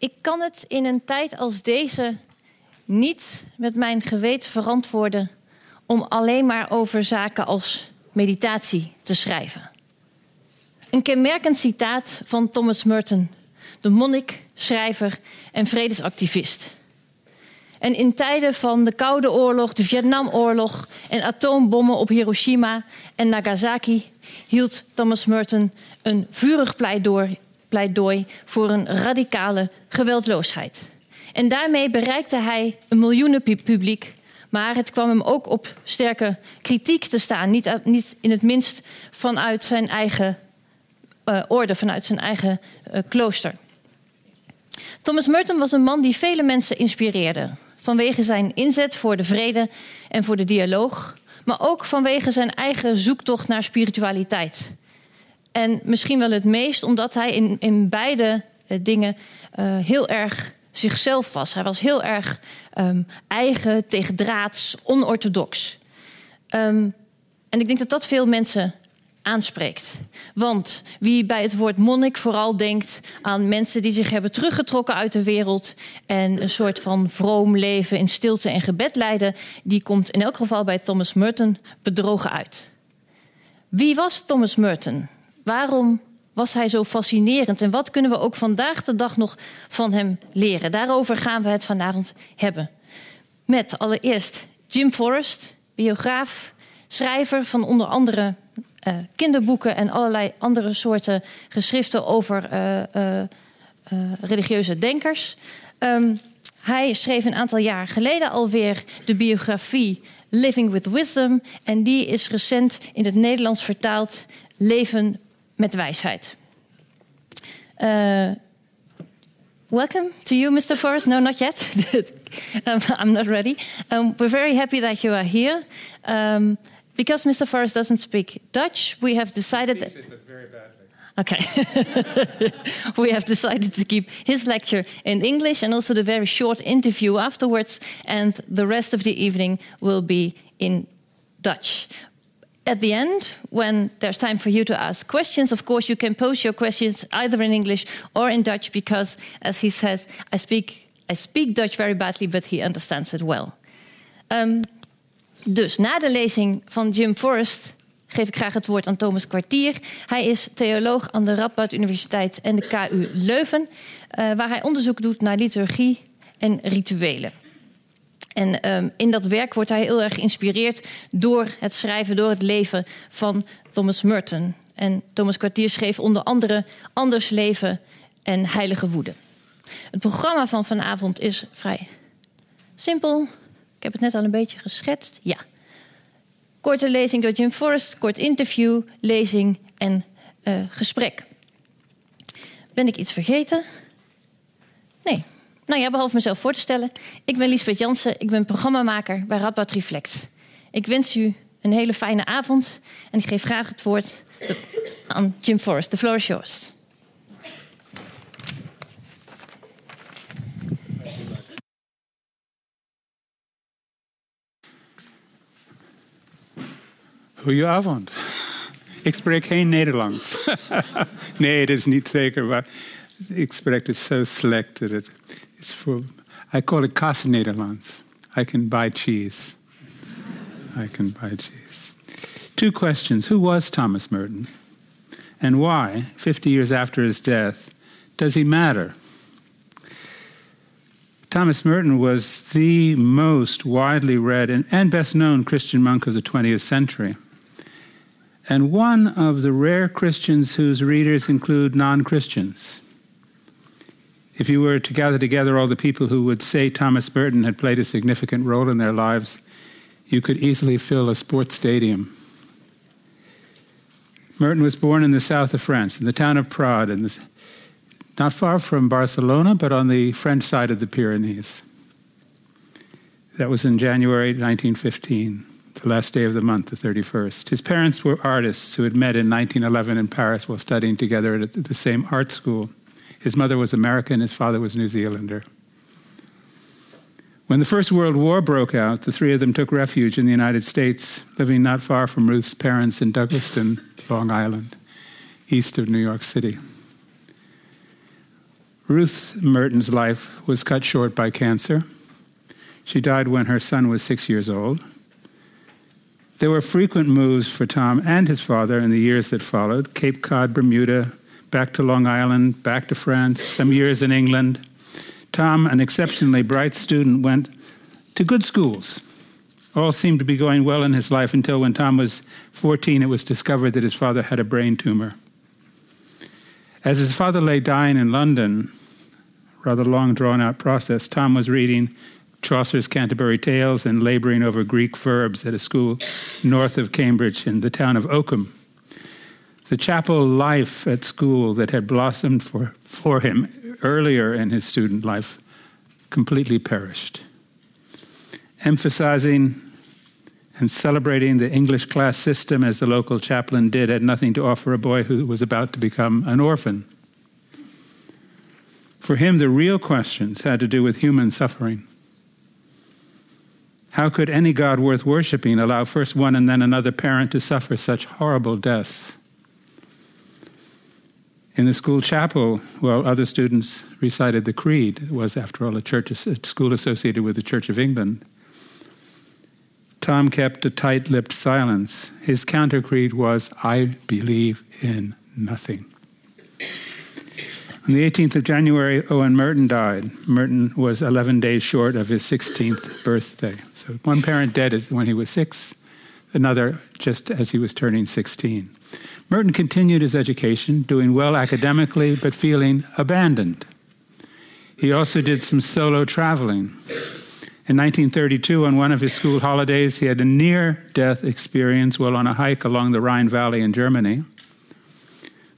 Ik kan het in een tijd als deze niet met mijn geweten verantwoorden om alleen maar over zaken als meditatie te schrijven. Een kenmerkend citaat van Thomas Merton, de monnik, schrijver en vredesactivist. En in tijden van de Koude Oorlog, de Vietnamoorlog en atoombommen op Hiroshima en Nagasaki hield Thomas Merton een vurig pleidooi, pleidooi voor een radicale geweldloosheid. En daarmee bereikte hij een miljoenen publiek. Maar het kwam hem ook op sterke kritiek te staan. Niet, niet in het minst vanuit zijn eigen uh, orde, vanuit zijn eigen uh, klooster. Thomas Merton was een man die vele mensen inspireerde. Vanwege zijn inzet voor de vrede en voor de dialoog. Maar ook vanwege zijn eigen zoektocht naar spiritualiteit. En misschien wel het meest omdat hij in, in beide uh, dingen heel erg zichzelf was. Hij was heel erg um, eigen, tegendraads, onorthodox. Um, en ik denk dat dat veel mensen aanspreekt. Want wie bij het woord monnik vooral denkt aan mensen die zich hebben teruggetrokken uit de wereld en een soort van vroom leven in stilte en gebed leiden, die komt in elk geval bij Thomas Merton bedrogen uit. Wie was Thomas Merton? Waarom was hij zo fascinerend? En wat kunnen we ook vandaag de dag nog van hem leren? Daarover gaan we het vanavond hebben. Met allereerst Jim Forrest, biograaf, schrijver van onder andere uh, kinderboeken en allerlei andere soorten geschriften over uh, uh, religieuze denkers. Um, hij schreef een aantal jaar geleden alweer de biografie Living with Wisdom. En die is recent in het Nederlands vertaald Leven met wijsheid. Uh, welcome to you, Mr. Forrest. No, not yet. um, I'm not ready. Um, we're very happy that you are here. Um, because Mr. Forrest doesn't speak Dutch, we have decided that. Okay. we have decided to keep his lecture in English and also the very short interview afterwards, and the rest of the evening will be in Dutch at the end, when there's time for you to ask questions, of course, you can pose your questions either in English or in Dutch, because, as he says, I speak, I speak Dutch very badly, but he understands it well. Um, dus na de lezing van Jim Forrest geef ik graag het woord aan Thomas Kwartier. Hij is theoloog aan de Radboud Universiteit en de KU Leuven, uh, waar hij onderzoek doet naar liturgie en rituelen. En um, in dat werk wordt hij heel erg geïnspireerd door het schrijven, door het leven van Thomas Merton. En Thomas Kwartier schreef onder andere Anders leven en Heilige Woede. Het programma van vanavond is vrij simpel. Ik heb het net al een beetje geschetst. Ja. Korte lezing door Jim Forrest, kort interview, lezing en uh, gesprek. Ben ik iets vergeten? Nou ja, behalve mezelf voor te stellen. Ik ben Liesbeth Jansen, ik ben programmamaker bij Radboud Reflex. Ik wens u een hele fijne avond en ik geef graag het woord aan Jim Forrest. The floor is yours. Goedenavond. Ik spreek geen Nederlands. nee, dat is niet zeker, maar ik spreek het zo slecht dat het It's for, I call it Casa Nederlands. I can buy cheese. I can buy cheese. Two questions. Who was Thomas Merton? And why, 50 years after his death, does he matter? Thomas Merton was the most widely read and, and best known Christian monk of the 20th century, and one of the rare Christians whose readers include non Christians if you were to gather together all the people who would say Thomas Merton had played a significant role in their lives, you could easily fill a sports stadium. Merton was born in the south of France, in the town of Prades, in the, not far from Barcelona, but on the French side of the Pyrenees. That was in January 1915, the last day of the month, the 31st. His parents were artists who had met in 1911 in Paris while studying together at the same art school. His mother was American, his father was New Zealander. When the First World War broke out, the three of them took refuge in the United States, living not far from Ruth's parents in Douglaston, Long Island, east of New York City. Ruth Merton's life was cut short by cancer. She died when her son was six years old. There were frequent moves for Tom and his father in the years that followed Cape Cod, Bermuda, back to Long Island, back to France, some years in England. Tom, an exceptionally bright student, went to good schools. All seemed to be going well in his life until when Tom was 14, it was discovered that his father had a brain tumor. As his father lay dying in London, rather long drawn out process, Tom was reading Chaucer's Canterbury Tales and laboring over Greek verbs at a school north of Cambridge in the town of Oakham. The chapel life at school that had blossomed for, for him earlier in his student life completely perished. Emphasizing and celebrating the English class system as the local chaplain did had nothing to offer a boy who was about to become an orphan. For him, the real questions had to do with human suffering. How could any God worth worshiping allow first one and then another parent to suffer such horrible deaths? In the school chapel, while other students recited the creed, it was, after all, a church, a school associated with the Church of England. Tom kept a tight lipped silence. His counter creed was, I believe in nothing. On the 18th of January, Owen Merton died. Merton was 11 days short of his 16th birthday. So one parent dead when he was six, another just as he was turning 16. Merton continued his education, doing well academically, but feeling abandoned. He also did some solo traveling. In 1932, on one of his school holidays, he had a near death experience while on a hike along the Rhine Valley in Germany.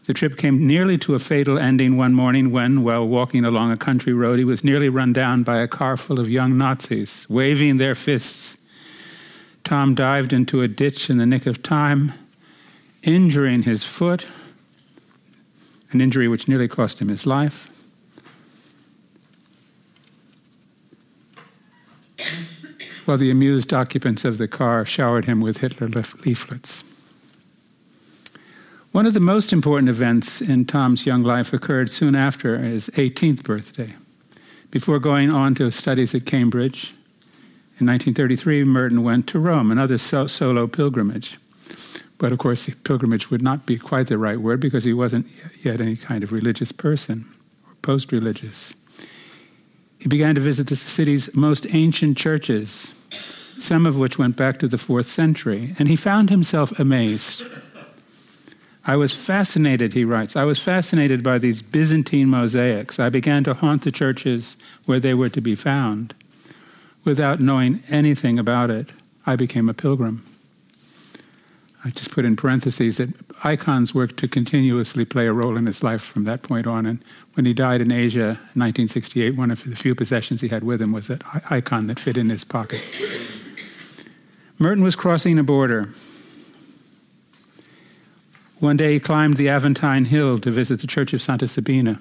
The trip came nearly to a fatal ending one morning when, while walking along a country road, he was nearly run down by a car full of young Nazis, waving their fists. Tom dived into a ditch in the nick of time, injuring his foot, an injury which nearly cost him his life. While the amused occupants of the car showered him with Hitler leaflets. One of the most important events in Tom's young life occurred soon after his 18th birthday. Before going on to studies at Cambridge, in 1933, Merton went to Rome, another so- solo pilgrimage. But of course, pilgrimage would not be quite the right word because he wasn't yet any kind of religious person or post religious. He began to visit the city's most ancient churches, some of which went back to the fourth century, and he found himself amazed I was fascinated, he writes, I was fascinated by these Byzantine mosaics. I began to haunt the churches where they were to be found. Without knowing anything about it, I became a pilgrim. I just put in parentheses that icons were to continuously play a role in his life from that point on. And when he died in Asia in 1968, one of the few possessions he had with him was that icon that fit in his pocket. Merton was crossing a border one day he climbed the Aventine Hill to visit the Church of Santa Sabina,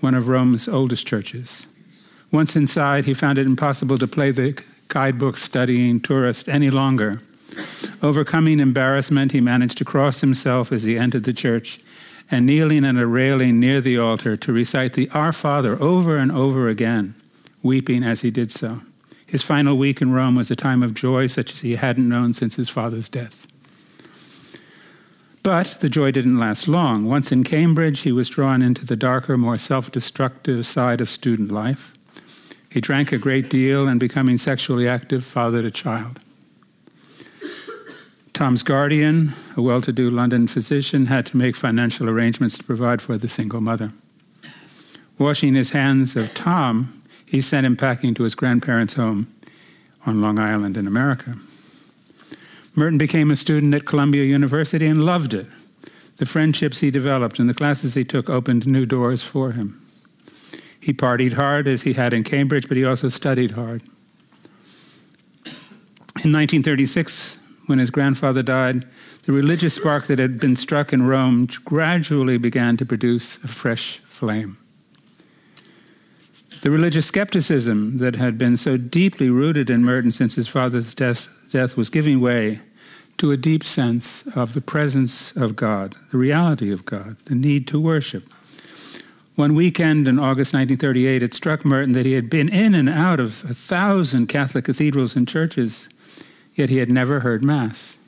one of Rome's oldest churches. Once inside, he found it impossible to play the guidebook studying tourist any longer. Overcoming embarrassment, he managed to cross himself as he entered the church and kneeling on a railing near the altar to recite the Our Father over and over again, weeping as he did so. His final week in Rome was a time of joy such as he hadn't known since his father's death. But the joy didn't last long. Once in Cambridge, he was drawn into the darker, more self destructive side of student life. He drank a great deal and, becoming sexually active, fathered a child. Tom's guardian, a well to do London physician, had to make financial arrangements to provide for the single mother. Washing his hands of Tom, he sent him packing to his grandparents' home on Long Island in America. Merton became a student at Columbia University and loved it. The friendships he developed and the classes he took opened new doors for him. He partied hard as he had in Cambridge, but he also studied hard. In 1936, when his grandfather died, the religious spark that had been struck in Rome gradually began to produce a fresh flame. The religious skepticism that had been so deeply rooted in Merton since his father's death, death was giving way to a deep sense of the presence of God, the reality of God, the need to worship. One weekend in August 1938, it struck Merton that he had been in and out of a thousand Catholic cathedrals and churches, yet he had never heard Mass.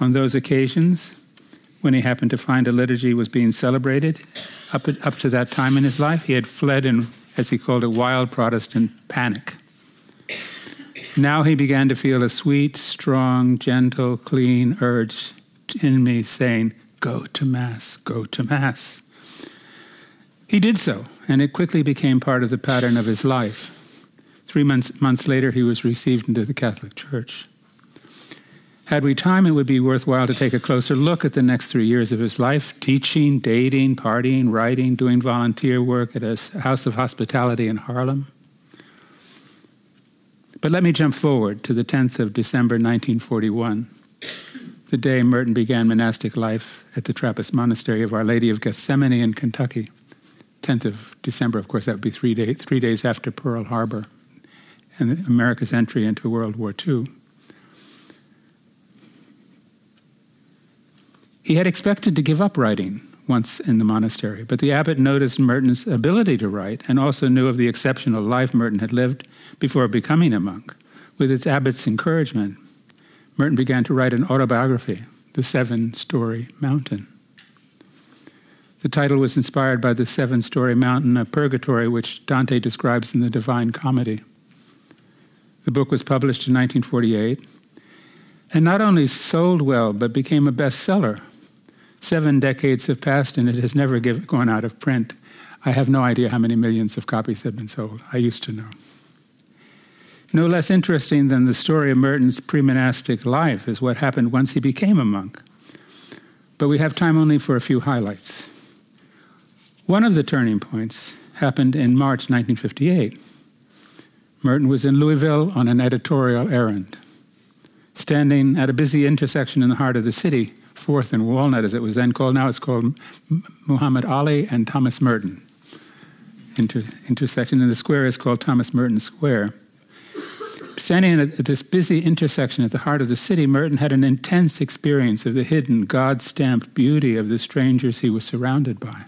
On those occasions, when he happened to find a liturgy was being celebrated, up, up to that time in his life, he had fled in, as he called it, wild Protestant panic. Now he began to feel a sweet, strong, gentle, clean urge in me saying, Go to Mass, go to Mass. He did so, and it quickly became part of the pattern of his life. Three months, months later, he was received into the Catholic Church. Had we time, it would be worthwhile to take a closer look at the next three years of his life teaching, dating, partying, writing, doing volunteer work at a house of hospitality in Harlem. But let me jump forward to the 10th of December 1941, the day Merton began monastic life at the Trappist Monastery of Our Lady of Gethsemane in Kentucky. 10th of December, of course, that would be three, day, three days after Pearl Harbor and America's entry into World War II. He had expected to give up writing once in the monastery, but the abbot noticed Merton's ability to write and also knew of the exceptional life Merton had lived before becoming a monk. With its abbot's encouragement, Merton began to write an autobiography, The Seven Story Mountain. The title was inspired by the seven story mountain of purgatory, which Dante describes in the Divine Comedy. The book was published in 1948 and not only sold well, but became a bestseller. Seven decades have passed and it has never give, gone out of print. I have no idea how many millions of copies have been sold. I used to know. No less interesting than the story of Merton's pre monastic life is what happened once he became a monk. But we have time only for a few highlights. One of the turning points happened in March 1958. Merton was in Louisville on an editorial errand. Standing at a busy intersection in the heart of the city, Fourth and Walnut, as it was then called, now it's called Muhammad Ali and Thomas Merton inter- intersection, and the square is called Thomas Merton Square. Standing at this busy intersection at the heart of the city, Merton had an intense experience of the hidden, God stamped beauty of the strangers he was surrounded by.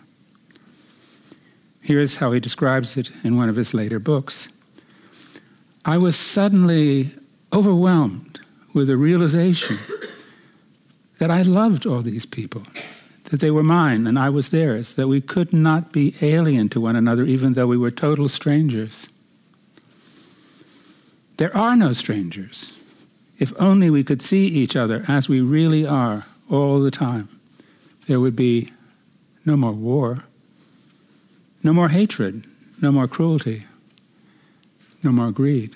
Here's how he describes it in one of his later books I was suddenly overwhelmed with the realization that I loved all these people, that they were mine and I was theirs, that we could not be alien to one another even though we were total strangers. There are no strangers. If only we could see each other as we really are all the time, there would be no more war. No more hatred, no more cruelty, no more greed.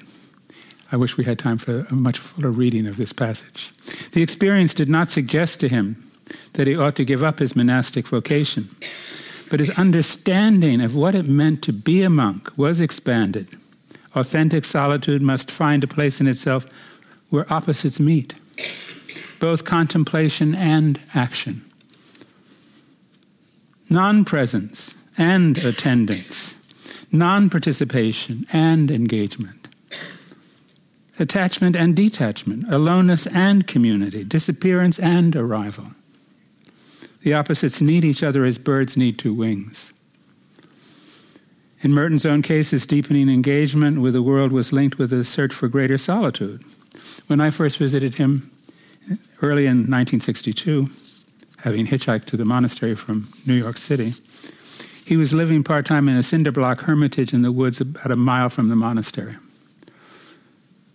I wish we had time for a much fuller reading of this passage. The experience did not suggest to him that he ought to give up his monastic vocation, but his understanding of what it meant to be a monk was expanded. Authentic solitude must find a place in itself where opposites meet, both contemplation and action. Non presence and attendance, non participation and engagement, attachment and detachment, aloneness and community, disappearance and arrival. The opposites need each other as birds need two wings. In Merton's own case, his deepening engagement with the world was linked with a search for greater solitude. When I first visited him early in 1962, having hitchhiked to the monastery from New York City, he was living part time in a cinder block hermitage in the woods about a mile from the monastery.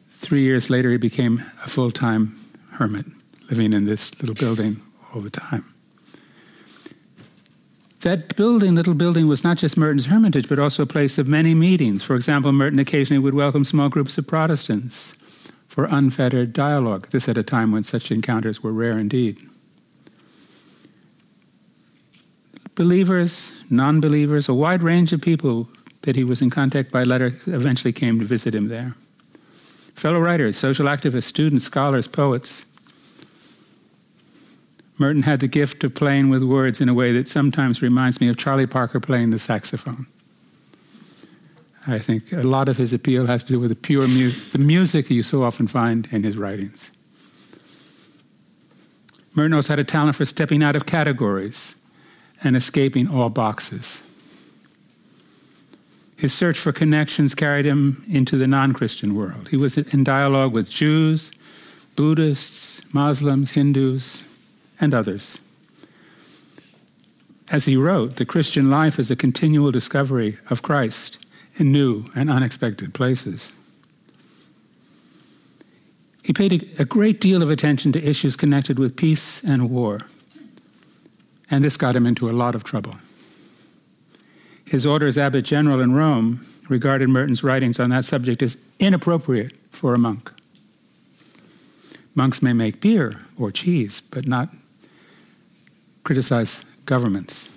Three years later, he became a full time hermit, living in this little building all the time. That building, little building, was not just Merton's hermitage, but also a place of many meetings. For example, Merton occasionally would welcome small groups of Protestants for unfettered dialogue, this at a time when such encounters were rare indeed. Believers, non believers, a wide range of people that he was in contact by letter eventually came to visit him there. Fellow writers, social activists, students, scholars, poets. Merton had the gift of playing with words in a way that sometimes reminds me of Charlie Parker playing the saxophone. I think a lot of his appeal has to do with the pure mu- the music you so often find in his writings. Merton also had a talent for stepping out of categories and escaping all boxes. His search for connections carried him into the non Christian world. He was in dialogue with Jews, Buddhists, Muslims, Hindus, and others. As he wrote, the Christian life is a continual discovery of Christ in new and unexpected places. He paid a great deal of attention to issues connected with peace and war, and this got him into a lot of trouble. His order as abbot general in Rome regarded Merton's writings on that subject as inappropriate for a monk. Monks may make beer or cheese, but not criticize governments.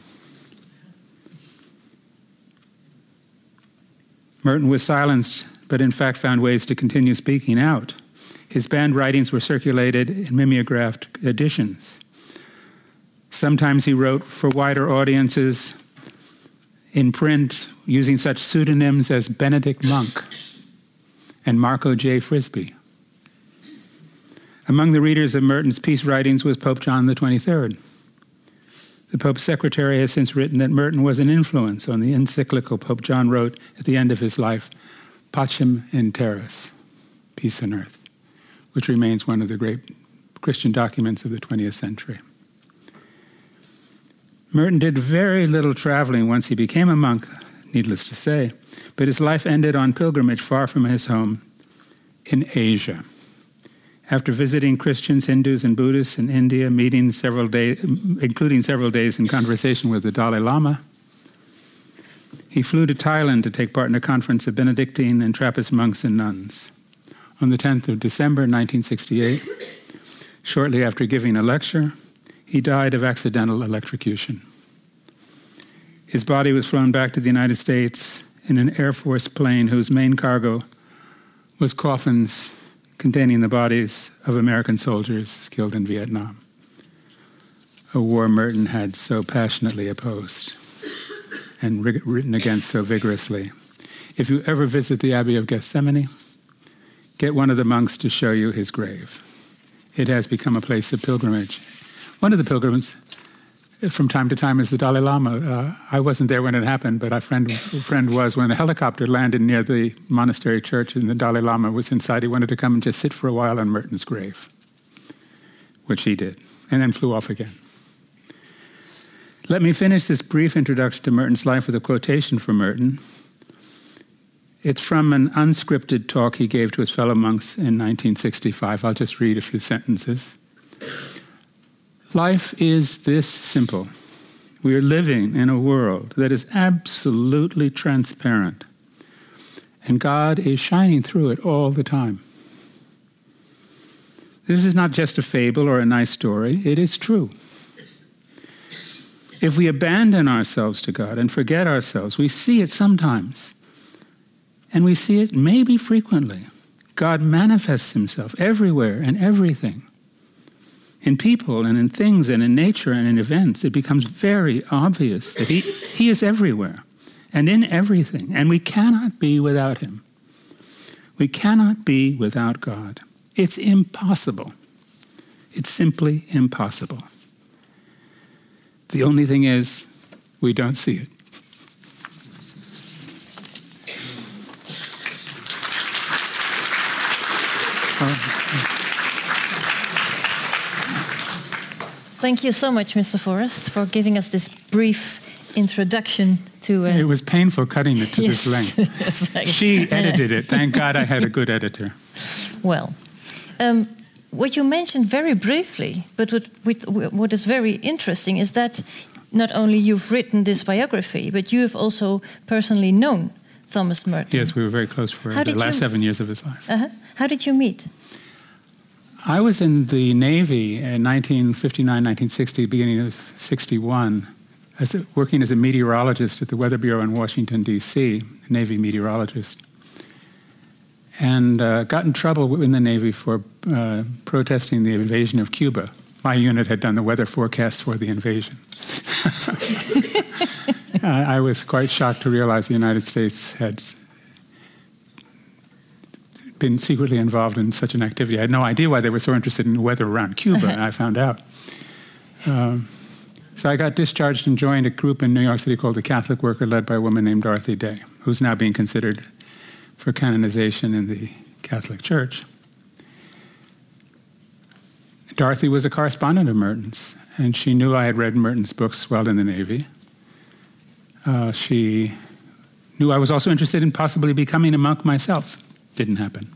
Merton was silenced, but in fact found ways to continue speaking out. His banned writings were circulated in mimeographed editions. Sometimes he wrote for wider audiences in print using such pseudonyms as Benedict Monk and Marco J. Frisbee. Among the readers of Merton's peace writings was Pope John XXIII. The Pope's secretary has since written that Merton was an influence on the encyclical Pope John wrote at the end of his life, Pacem in Terris, Peace on Earth, which remains one of the great Christian documents of the 20th century. Merton did very little traveling once he became a monk, needless to say, but his life ended on pilgrimage far from his home in Asia. After visiting Christians, Hindus, and Buddhists in India, meeting several days, including several days in conversation with the Dalai Lama, he flew to Thailand to take part in a conference of Benedictine and Trappist monks and nuns. On the 10th of December 1968, shortly after giving a lecture, he died of accidental electrocution. His body was flown back to the United States in an Air Force plane whose main cargo was coffins containing the bodies of American soldiers killed in Vietnam, a war Merton had so passionately opposed and written against so vigorously. If you ever visit the Abbey of Gethsemane, get one of the monks to show you his grave. It has become a place of pilgrimage. One of the pilgrims from time to time is the Dalai Lama. Uh, I wasn't there when it happened, but a friend, a friend was when a helicopter landed near the monastery church and the Dalai Lama was inside. He wanted to come and just sit for a while on Merton's grave, which he did, and then flew off again. Let me finish this brief introduction to Merton's life with a quotation from Merton. It's from an unscripted talk he gave to his fellow monks in 1965. I'll just read a few sentences. Life is this simple. We are living in a world that is absolutely transparent, and God is shining through it all the time. This is not just a fable or a nice story, it is true. If we abandon ourselves to God and forget ourselves, we see it sometimes, and we see it maybe frequently. God manifests himself everywhere and everything in people and in things and in nature and in events, it becomes very obvious that he, he is everywhere and in everything, and we cannot be without him. We cannot be without God. It's impossible. It's simply impossible. The only thing is, we don't see it. Thank you so much, Mr. Forrest, for giving us this brief introduction to. Uh, it was painful cutting it to yes. this length. yes, she edited it. Thank God I had a good editor. Well, um, what you mentioned very briefly, but what, what is very interesting is that not only you've written this biography, but you have also personally known Thomas Merton. Yes, we were very close for How the last you, seven years of his life. Uh -huh. How did you meet? I was in the Navy in 1959, 1960, beginning of 61, as a, working as a meteorologist at the Weather Bureau in Washington, D.C., Navy meteorologist. And uh, got in trouble in the Navy for uh, protesting the invasion of Cuba. My unit had done the weather forecast for the invasion. I was quite shocked to realize the United States had been secretly involved in such an activity. I had no idea why they were so interested in weather around Cuba, and I found out. Um, so I got discharged and joined a group in New York City called the Catholic Worker, led by a woman named Dorothy Day. who's now being considered for canonization in the Catholic Church. Dorothy was a correspondent of Merton's, and she knew I had read Merton's books while in the Navy. Uh, she knew I was also interested in possibly becoming a monk myself. Didn't happen.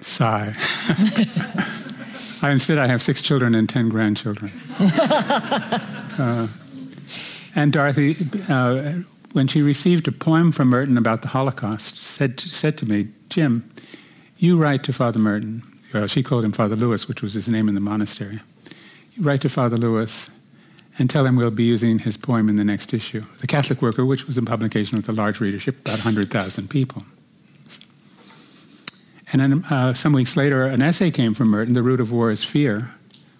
Sigh. I, instead, I have six children and ten grandchildren. uh, and Dorothy, uh, when she received a poem from Merton about the Holocaust, said, said to me, Jim, you write to Father Merton. Well, she called him Father Lewis, which was his name in the monastery. You write to Father Lewis and tell him we'll be using his poem in the next issue. The Catholic Worker, which was a publication with a large readership, about 100,000 people. And then uh, some weeks later, an essay came from Merton, The Root of War is Fear,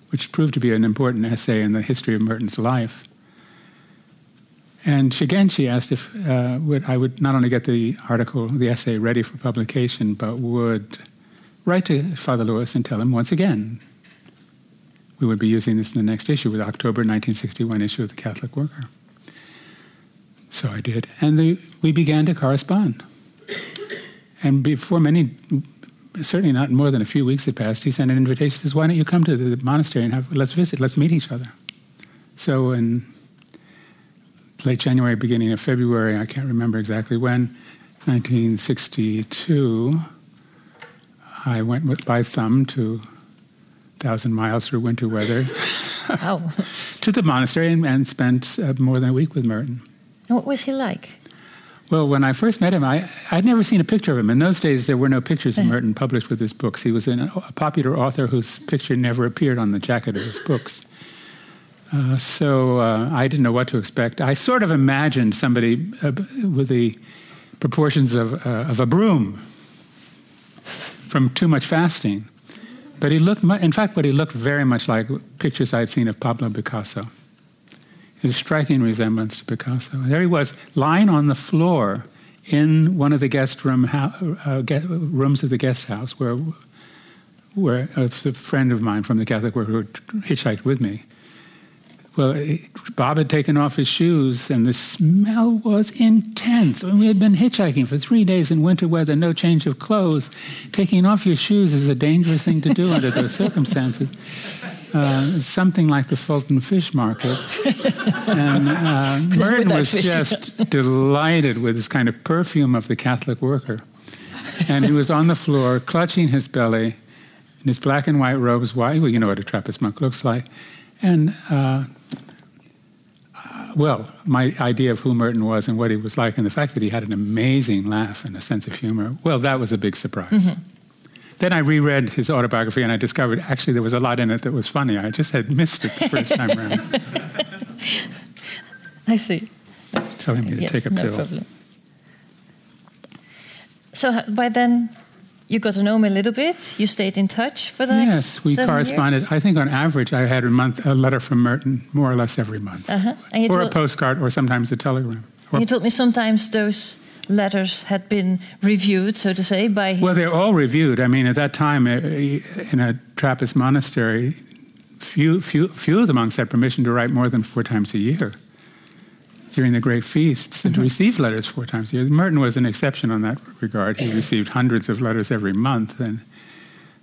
which proved to be an important essay in the history of Merton's life. And again, she asked if uh, would, I would not only get the article, the essay ready for publication, but would write to Father Lewis and tell him once again we would be using this in the next issue, with the October 1961 issue of the Catholic Worker. So I did, and the, we began to correspond. And before many certainly not more than a few weeks had passed, he sent an invitation. He says, "Why don't you come to the monastery and have let's visit, let's meet each other." So in late January, beginning of February, I can't remember exactly when, 1962, I went by thumb to thousand miles through winter weather wow. to the monastery and, and spent uh, more than a week with Merton. What was he like? Well, when I first met him, I, I'd never seen a picture of him. In those days, there were no pictures of Merton published with his books. He was an, a popular author whose picture never appeared on the jacket of his books. Uh, so uh, I didn't know what to expect. I sort of imagined somebody uh, with the proportions of, uh, of a broom from too much fasting. But he looked, in fact, but he looked very much like pictures I'd seen of Pablo Picasso a striking resemblance to Picasso. There he was, lying on the floor in one of the guest room uh, rooms of the guest house, where where a friend of mine from the Catholic work who hitchhiked with me. Well, Bob had taken off his shoes, and the smell was intense. And we had been hitchhiking for three days in winter weather, no change of clothes. Taking off your shoes is a dangerous thing to do under those circumstances. Uh, something like the Fulton Fish Market. and uh, Merton was just delighted with this kind of perfume of the Catholic worker. And he was on the floor, clutching his belly in his black and white robes. Why? Well, you know what a Trappist monk looks like. And, uh, uh, well, my idea of who Merton was and what he was like, and the fact that he had an amazing laugh and a sense of humor, well, that was a big surprise. Mm-hmm. Then I reread his autobiography and I discovered actually there was a lot in it that was funny. I just had missed it the first time around. I see. Telling me to yes, take a no pill. Problem. So by then, you got to know him a little bit. You stayed in touch for the yes, we corresponded. Years? I think on average, I had a month a letter from Merton more or less every month, uh-huh. or a postcard, or sometimes a telegram. Or you told me sometimes those letters had been reviewed, so to say, by his... Well, they're all reviewed. I mean, at that time, uh, in a Trappist monastery, few, few, few of the monks had permission to write more than four times a year during the great feasts and mm-hmm. to receive letters four times a year. Merton was an exception on that regard. He received hundreds of letters every month, and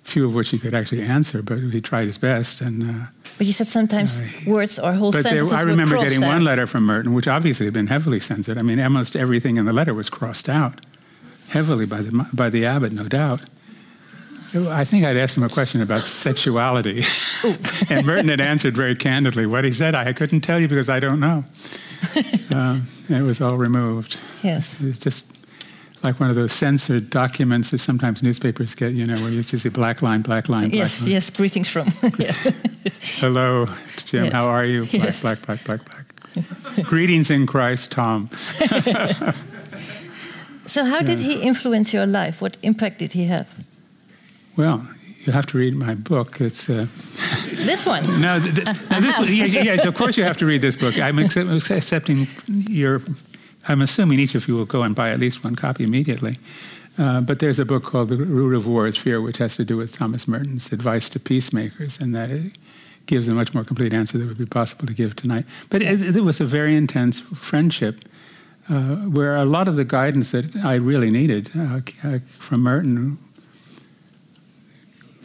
few of which he could actually answer, but he tried his best. And uh, but you said sometimes uh, words or whole but sentences. There, I remember getting out. one letter from Merton, which obviously had been heavily censored. I mean, almost everything in the letter was crossed out heavily by the by the abbot, no doubt. I think I'd asked him a question about sexuality, and Merton had answered very candidly. What he said, I couldn't tell you because I don't know. uh, it was all removed. Yes, it's just like one of those censored documents that sometimes newspapers get, you know, where you just see black line, black line, black yes, line. yes, greetings from. Hello, Jim. Yes. How are you? Black, yes. black, black, black, black. Greetings in Christ, Tom. so, how did he influence your life? What impact did he have? Well, you have to read my book. It's uh, this one. no, th- th- no this one. Yes, of course you have to read this book. I'm accept- accepting your I'm assuming each of you will go and buy at least one copy immediately. Uh, but there's a book called The Root of War is Fear, which has to do with Thomas Merton's advice to peacemakers, and that it gives a much more complete answer that would be possible to give tonight. But it, it was a very intense friendship uh, where a lot of the guidance that I really needed uh, uh from Merton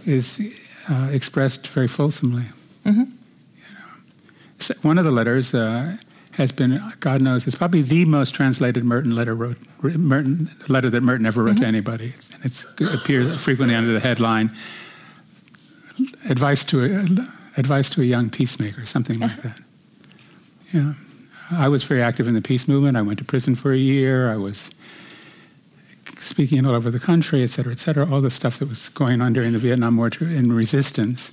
is uh, expressed very fulsomely. Mm-hmm. You know. so one of the letters uh, has been, God knows, it's probably the most translated Merton letter wrote, Merton letter that Merton ever wrote mm-hmm. to anybody. It's, and it appears frequently under the headline "Advice to a, Advice to a Young Peacemaker," something like that. Yeah, I was very active in the peace movement. I went to prison for a year. I was speaking all over the country, et cetera, et cetera. All the stuff that was going on during the Vietnam War in resistance.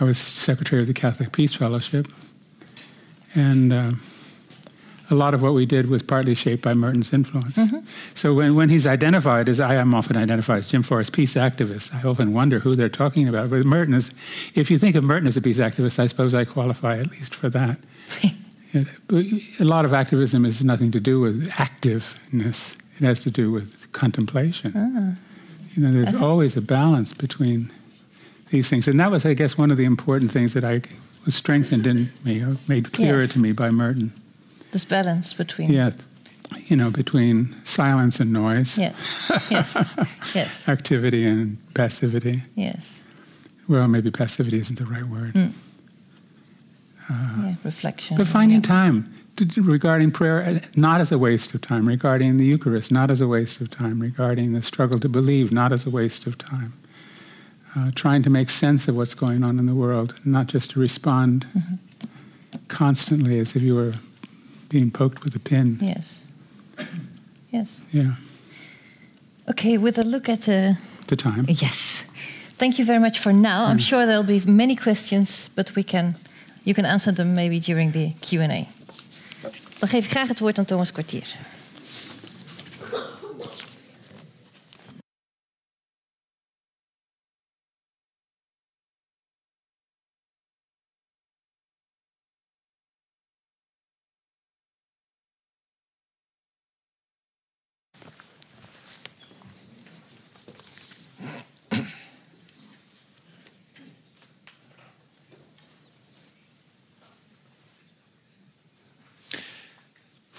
I was secretary of the Catholic Peace Fellowship, and. Uh, a lot of what we did was partly shaped by Merton's influence. Mm-hmm. So when, when he's identified as, I am often identified as Jim Forrest, peace activist, I often wonder who they're talking about. But Merton is, if you think of Merton as a peace activist, I suppose I qualify at least for that. a lot of activism has nothing to do with activeness. It has to do with contemplation. Uh-huh. You know, there's uh-huh. always a balance between these things. And that was, I guess, one of the important things that I was strengthened in me, or made clearer yes. to me by Merton this balance between yeah you know between silence and noise yes yes yes activity and passivity yes well maybe passivity isn't the right word mm. Uh, yeah, reflection but finding yeah. time to, regarding prayer uh, not as a waste of time regarding the eucharist not as a waste of time regarding the struggle to believe not as a waste of time uh, trying to make sense of what's going on in the world not just to respond mm-hmm. constantly as if you were being poked with a pin. Yes. Yes. Yeah. Okay, with a look at the the time. Yes. Thank you very much for now. I'm sure there'll be many questions, but we can you can answer them maybe during the Q&A. Dan geef ik graag het woord aan Thomas Kwartier.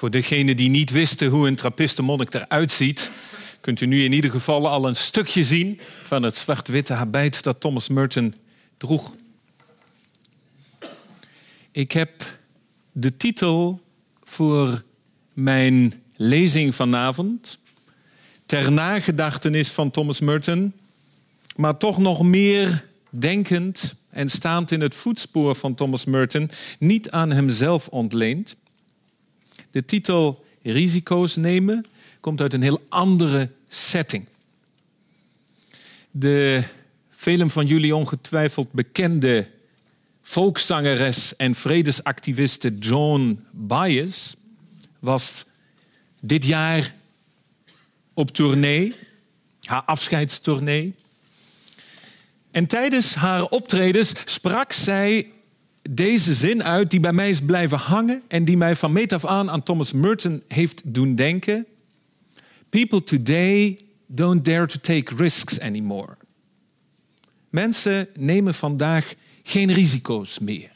Voor degenen die niet wisten hoe een trappistenmonnik eruit ziet, kunt u nu in ieder geval al een stukje zien van het zwart-witte habit dat Thomas Merton droeg. Ik heb de titel voor mijn lezing vanavond ter nagedachtenis van Thomas Merton, maar toch nog meer denkend en staand in het voetspoor van Thomas Merton, niet aan hemzelf ontleend. De titel Risico's nemen komt uit een heel andere setting. De velen van jullie ongetwijfeld bekende volkszangeres en vredesactiviste Joan Baez was dit jaar op tournee, haar afscheidstournee. En tijdens haar optredens sprak zij deze zin uit die bij mij is blijven hangen en die mij van meet af aan aan Thomas Merton heeft doen denken. People today don't dare to take risks anymore. Mensen nemen vandaag geen risico's meer.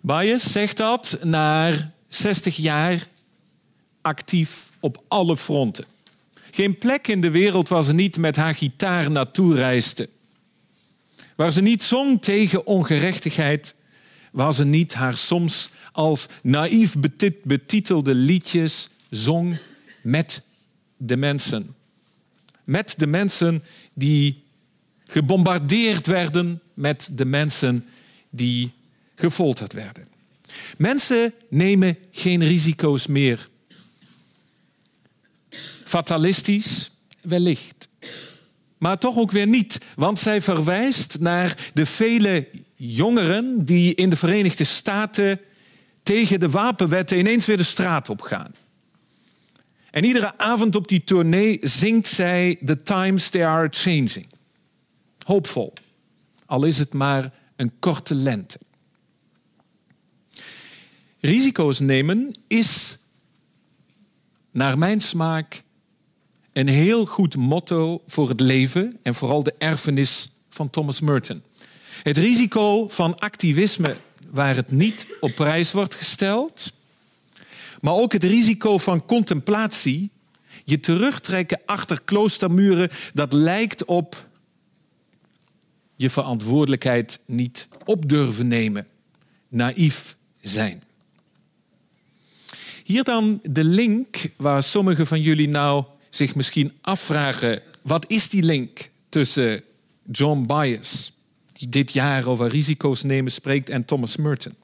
Bias zegt dat na 60 jaar actief op alle fronten. Geen plek in de wereld waar ze niet met haar gitaar naartoe reisde. Waar ze niet zong tegen ongerechtigheid, waar ze niet haar soms als naïef betitelde liedjes zong met de mensen. Met de mensen die gebombardeerd werden, met de mensen die gefolterd werden. Mensen nemen geen risico's meer. Fatalistisch, wellicht maar toch ook weer niet. Want zij verwijst naar de vele jongeren die in de Verenigde Staten tegen de wapenwetten ineens weer de straat op gaan. En iedere avond op die tournee zingt zij The Times They Are Changing. Hoopvol, al is het maar een korte lente. Risico's nemen is, naar mijn smaak, een heel goed motto voor het leven en vooral de erfenis van Thomas Merton. Het risico van activisme waar het niet op prijs wordt gesteld. Maar ook het risico van contemplatie, je terugtrekken achter kloostermuren, dat lijkt op je verantwoordelijkheid niet op durven nemen, naïef zijn. Hier dan de link waar sommigen van jullie nou zich misschien afvragen: wat is die link tussen John Byers, die dit jaar over risico's nemen spreekt, en Thomas Merton?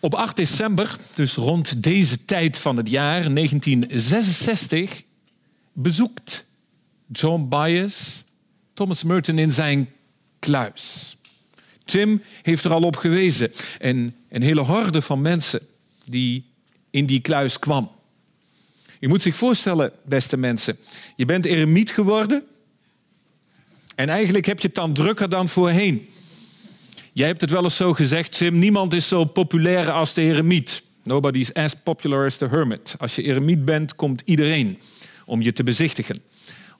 Op 8 december, dus rond deze tijd van het jaar 1966, bezoekt John Byers Thomas Merton in zijn kluis. Tim heeft er al op gewezen. En een hele horde van mensen die in die kluis kwam. Je moet zich voorstellen, beste mensen, je bent eremiet geworden en eigenlijk heb je het dan drukker dan voorheen. Jij hebt het wel eens zo gezegd, Tim, niemand is zo populair als de eremiet. Nobody is as popular as the hermit. Als je eremiet bent, komt iedereen om je te bezichtigen,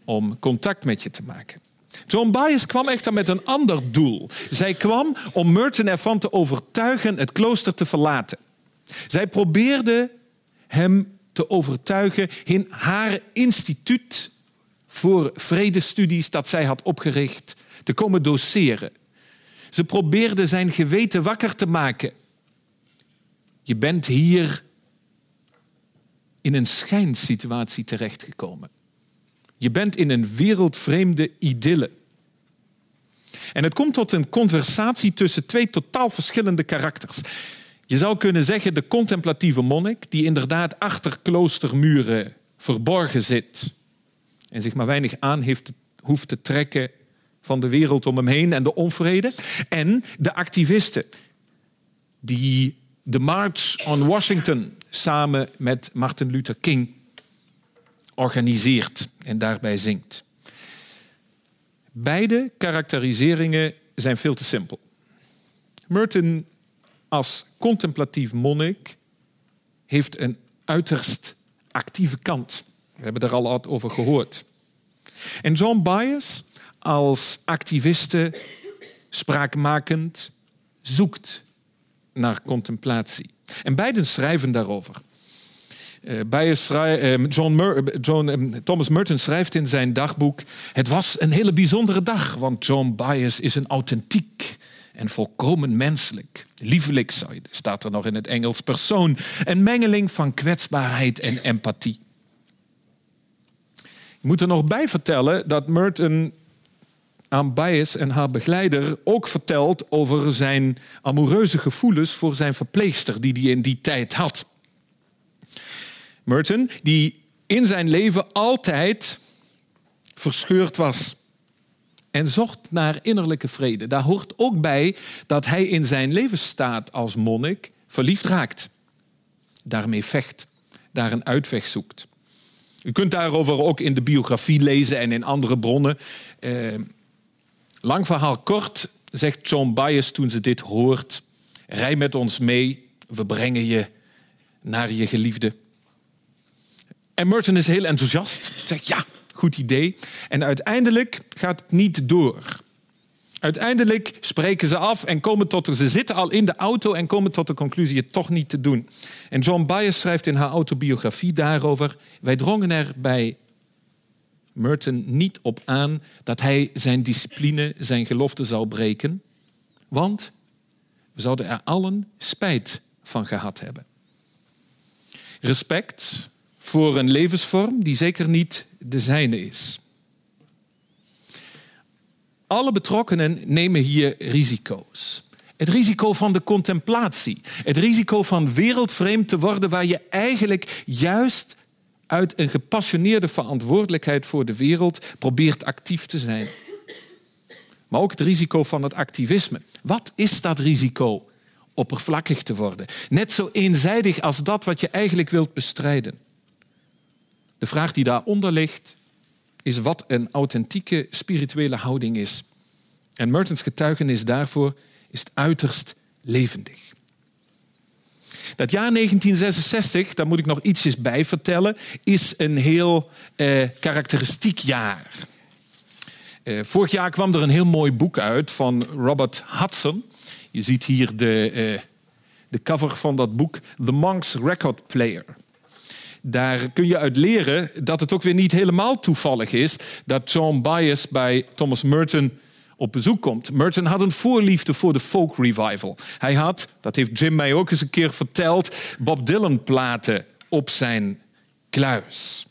om contact met je te maken. John Byers kwam echter met een ander doel. Zij kwam om Merton ervan te overtuigen het klooster te verlaten. Zij probeerde hem te overtuigen in haar instituut voor vredestudies dat zij had opgericht te komen doseren. Ze probeerde zijn geweten wakker te maken. Je bent hier in een schijnsituatie terechtgekomen. Je bent in een wereldvreemde idylle. En het komt tot een conversatie tussen twee totaal verschillende karakters. Je zou kunnen zeggen de contemplatieve monnik, die inderdaad achter kloostermuren verborgen zit en zich maar weinig aan heeft, hoeft te trekken van de wereld om hem heen en de onvrede. En de activisten, die de March on Washington samen met Martin Luther King organiseert en daarbij zingt. Beide karakteriseringen zijn veel te simpel. Merton als contemplatief monnik heeft een uiterst actieve kant. We hebben er al over gehoord. En John Byers als activiste, spraakmakend, zoekt naar contemplatie. En beiden schrijven daarover. Uh, John, Mur John Thomas Merton schrijft in zijn dagboek: Het was een hele bijzondere dag, want John Byers is een authentiek en volkomen menselijk. Liefelijk, staat er nog in het Engels, persoon. Een mengeling van kwetsbaarheid en empathie. Ik moet er nog bij vertellen dat Merton aan Byers en haar begeleider ook vertelt over zijn amoureuze gevoelens voor zijn verpleegster die hij in die tijd had. Merton, die in zijn leven altijd verscheurd was en zocht naar innerlijke vrede. Daar hoort ook bij dat hij in zijn levensstaat als monnik verliefd raakt. Daarmee vecht, daar een uitweg zoekt. U kunt daarover ook in de biografie lezen en in andere bronnen. Eh, lang verhaal kort, zegt John Byers toen ze dit hoort. Rij met ons mee, we brengen je naar je geliefde. En Merton is heel enthousiast. Zegt ja, goed idee. En uiteindelijk gaat het niet door. Uiteindelijk spreken ze af en komen tot. Ze zitten al in de auto en komen tot de conclusie het toch niet te doen. En John Byers schrijft in haar autobiografie daarover. Wij drongen er bij Merton niet op aan dat hij zijn discipline, zijn gelofte zou breken. Want we zouden er allen spijt van gehad hebben. Respect voor een levensvorm die zeker niet de zijne is. Alle betrokkenen nemen hier risico's. Het risico van de contemplatie. Het risico van wereldvreemd te worden waar je eigenlijk juist uit een gepassioneerde verantwoordelijkheid voor de wereld probeert actief te zijn. Maar ook het risico van het activisme. Wat is dat risico? Oppervlakkig te worden. Net zo eenzijdig als dat wat je eigenlijk wilt bestrijden. De vraag die daaronder ligt, is wat een authentieke spirituele houding is. En Mertens getuigenis daarvoor is uiterst levendig. Dat jaar 1966, daar moet ik nog ietsjes bij vertellen, is een heel eh, karakteristiek jaar. Eh, vorig jaar kwam er een heel mooi boek uit van Robert Hudson. Je ziet hier de, eh, de cover van dat boek, The Monk's Record Player. Daar kun je uit leren dat het ook weer niet helemaal toevallig is dat John Bias bij Thomas Merton op bezoek komt. Merton had een voorliefde voor de folk revival. Hij had, dat heeft Jim mij ook eens een keer verteld, Bob Dylan platen op zijn kluis.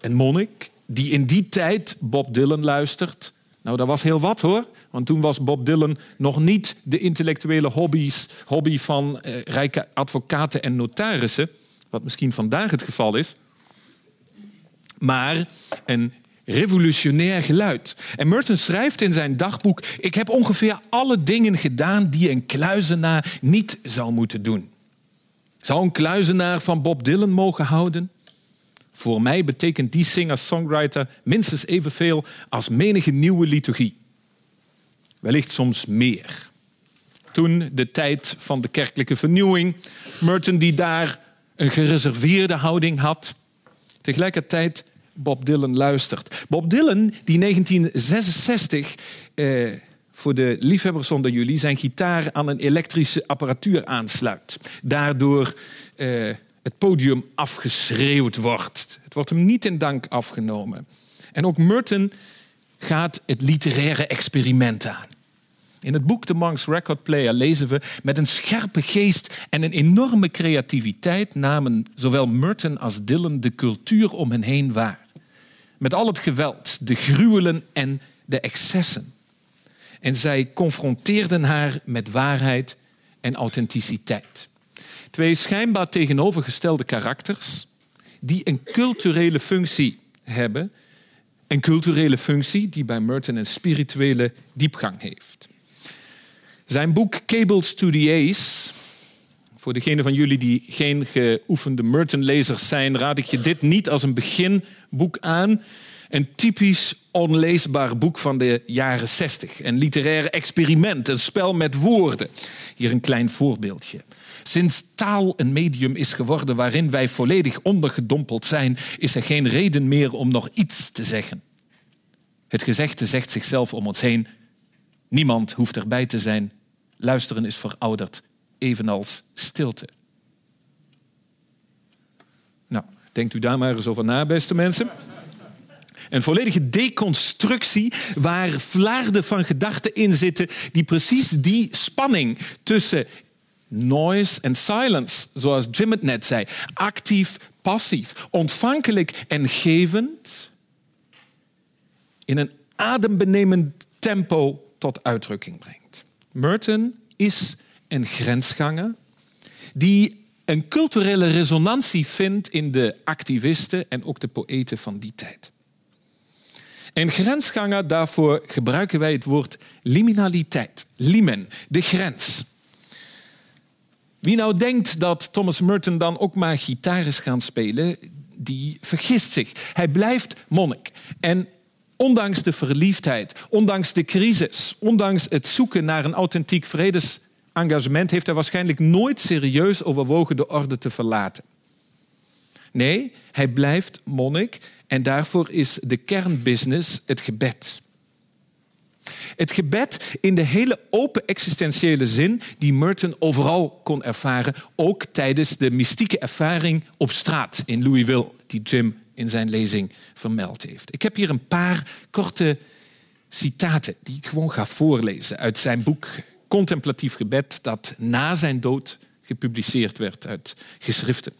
Een monnik die in die tijd Bob Dylan luistert. Nou, dat was heel wat hoor. Want toen was Bob Dylan nog niet de intellectuele hobby's, hobby van eh, rijke advocaten en notarissen. Wat misschien vandaag het geval is. Maar een revolutionair geluid. En Merton schrijft in zijn dagboek: Ik heb ongeveer alle dingen gedaan die een kluizenaar niet zou moeten doen. Zou een kluizenaar van Bob Dylan mogen houden? Voor mij betekent die singer-songwriter minstens evenveel als menige nieuwe liturgie. Wellicht soms meer. Toen de tijd van de kerkelijke vernieuwing, Merton die daar een gereserveerde houding had, tegelijkertijd Bob Dylan luistert. Bob Dylan, die 1966 eh, voor de liefhebbers onder jullie zijn gitaar aan een elektrische apparatuur aansluit. Daardoor eh, het podium afgeschreeuwd wordt. Het wordt hem niet in dank afgenomen. En ook Merton gaat het literaire experiment aan. In het boek The Monk's Record Player lezen we met een scherpe geest en een enorme creativiteit namen zowel Merton als Dylan de cultuur om hen heen waar. Met al het geweld, de gruwelen en de excessen. En zij confronteerden haar met waarheid en authenticiteit. Twee schijnbaar tegenovergestelde karakters die een culturele functie hebben. Een culturele functie die bij Merton een spirituele diepgang heeft. Zijn boek Cables to the Ace. Voor degenen van jullie die geen geoefende Merton-lezers zijn, raad ik je dit niet als een beginboek aan. Een typisch onleesbaar boek van de jaren 60. Een literair experiment, een spel met woorden. Hier een klein voorbeeldje. Sinds taal een medium is geworden waarin wij volledig ondergedompeld zijn, is er geen reden meer om nog iets te zeggen. Het gezegde zegt zichzelf om ons heen. Niemand hoeft erbij te zijn. Luisteren is verouderd, evenals stilte. Nou, denkt u daar maar eens over na, beste mensen. Een volledige deconstructie waar vlaarden van gedachten in zitten die precies die spanning tussen noise en silence, zoals Jim het net zei, actief, passief, ontvankelijk en gevend, in een adembenemend tempo tot uitdrukking brengt. Merton is een grensganger die een culturele resonantie vindt in de activisten en ook de poëten van die tijd. En grensganger, daarvoor gebruiken wij het woord liminaliteit. Limen, de grens. Wie nou denkt dat Thomas Merton dan ook maar gitaar is gaan spelen, die vergist zich. Hij blijft monnik. En ondanks de verliefdheid, ondanks de crisis, ondanks het zoeken naar een authentiek vredesengagement, heeft hij waarschijnlijk nooit serieus overwogen de orde te verlaten. Nee, hij blijft monnik en daarvoor is de kernbusiness het gebed. Het gebed in de hele open existentiële zin die Merton overal kon ervaren, ook tijdens de mystieke ervaring op straat in Louisville, die Jim in zijn lezing vermeld heeft. Ik heb hier een paar korte citaten die ik gewoon ga voorlezen uit zijn boek Contemplatief Gebed, dat na zijn dood gepubliceerd werd uit geschriften.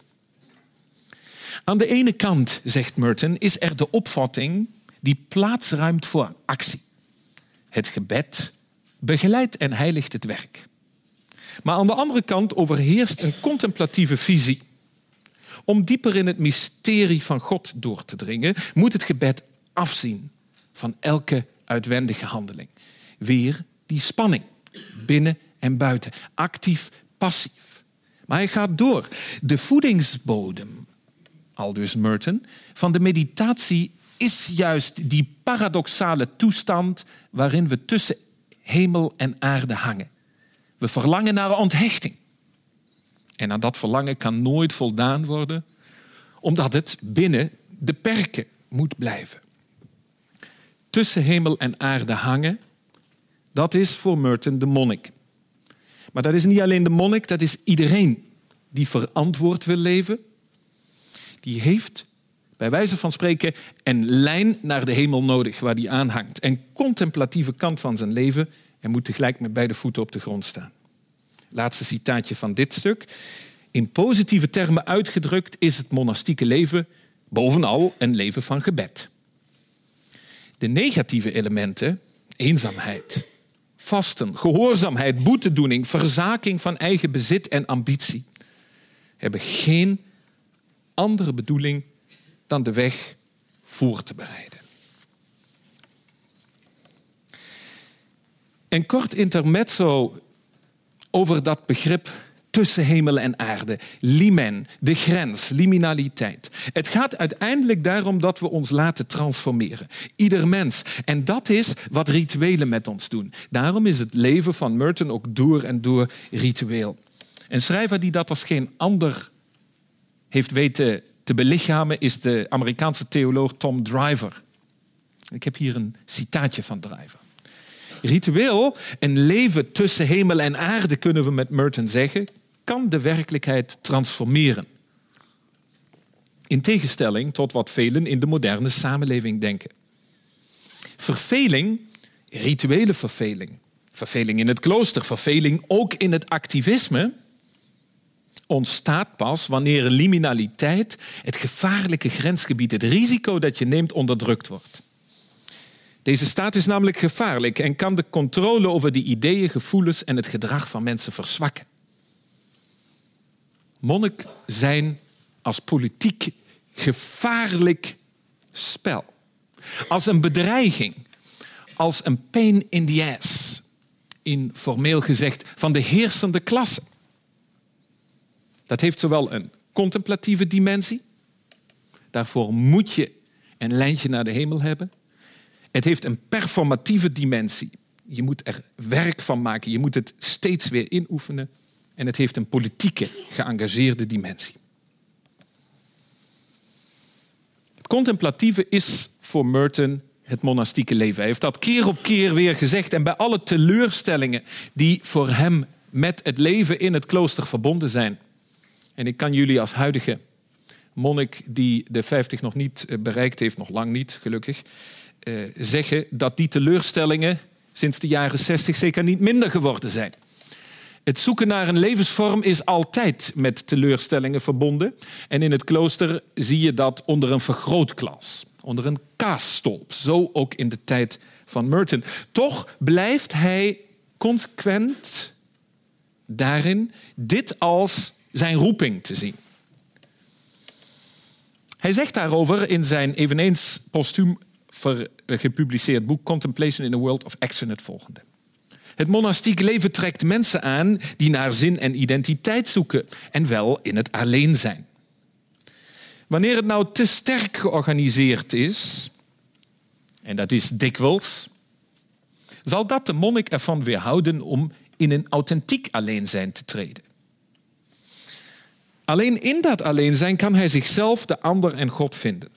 Aan de ene kant, zegt Merton, is er de opvatting die plaats ruimt voor actie. Het gebed begeleidt en heiligt het werk. Maar aan de andere kant overheerst een contemplatieve visie. Om dieper in het mysterie van God door te dringen, moet het gebed afzien van elke uitwendige handeling. Weer die spanning, binnen en buiten, actief, passief. Maar hij gaat door. De voedingsbodem aldus Merton, van de meditatie is juist die paradoxale toestand waarin we tussen hemel en aarde hangen. We verlangen naar onthechting. En aan dat verlangen kan nooit voldaan worden, omdat het binnen de perken moet blijven. tussen hemel en aarde hangen, dat is voor Merton de monnik. Maar dat is niet alleen de monnik, dat is iedereen die verantwoord wil leven. Die heeft, bij wijze van spreken, een lijn naar de hemel nodig waar die aanhangt. Een contemplatieve kant van zijn leven en moet tegelijk met beide voeten op de grond staan. Laatste citaatje van dit stuk. In positieve termen uitgedrukt is het monastieke leven bovenal een leven van gebed. De negatieve elementen, eenzaamheid, vasten, gehoorzaamheid, boetedoening, verzaking van eigen bezit en ambitie, hebben geen andere bedoeling dan de weg voor te bereiden. Een kort intermezzo over dat begrip tussen hemel en aarde. Limen, de grens, liminaliteit. Het gaat uiteindelijk daarom dat we ons laten transformeren. Ieder mens. En dat is wat rituelen met ons doen. Daarom is het leven van Merton ook door en door ritueel. Een schrijver die dat als geen ander heeft weten te belichamen is de Amerikaanse theoloog Tom Driver. Ik heb hier een citaatje van Driver. Ritueel, een leven tussen hemel en aarde, kunnen we met Merton zeggen, kan de werkelijkheid transformeren. In tegenstelling tot wat velen in de moderne samenleving denken. Verveling, rituele verveling, verveling in het klooster, verveling ook in het activisme, ontstaat pas wanneer liminaliteit, het gevaarlijke grensgebied, het risico dat je neemt, onderdrukt wordt. Deze staat is namelijk gevaarlijk en kan de controle over de ideeën, gevoelens en het gedrag van mensen verzwakken. Monnik zijn als politiek gevaarlijk spel. Als een bedreiging, als een pain in the ass, informeel gezegd, van de heersende klasse. Dat heeft zowel een contemplatieve dimensie, daarvoor moet je een lijntje naar de hemel hebben. Het heeft een performatieve dimensie. Je moet er werk van maken, je moet het steeds weer inoefenen. En het heeft een politieke, geëngageerde dimensie. Het contemplatieve is voor Merton het monastieke leven. Hij heeft dat keer op keer weer gezegd. En bij alle teleurstellingen die voor hem met het leven in het klooster verbonden zijn. En ik kan jullie als huidige monnik die de 50 nog niet eh, bereikt heeft, nog lang niet, gelukkig, zeggen dat die teleurstellingen sinds de jaren 60 zeker niet minder geworden zijn. Het zoeken naar een levensvorm is altijd met teleurstellingen verbonden. En in het klooster zie je dat onder een vergrootglas, onder een kaasstolp. Zo ook in de tijd van Merton. Toch blijft hij consequent daarin dit als zijn roeping te zien. Hij zegt daarover in zijn eveneens postuum gepubliceerd boek Contemplation in a World of Action het volgende. Het monastiek leven trekt mensen aan die naar zin en identiteit zoeken en wel in het alleen zijn. Wanneer het nou te sterk georganiseerd is, en dat is dikwijls, zal dat de monnik ervan weerhouden om in een authentiek alleen zijn te treden. Alleen in dat alleen zijn kan hij zichzelf, de ander en God vinden.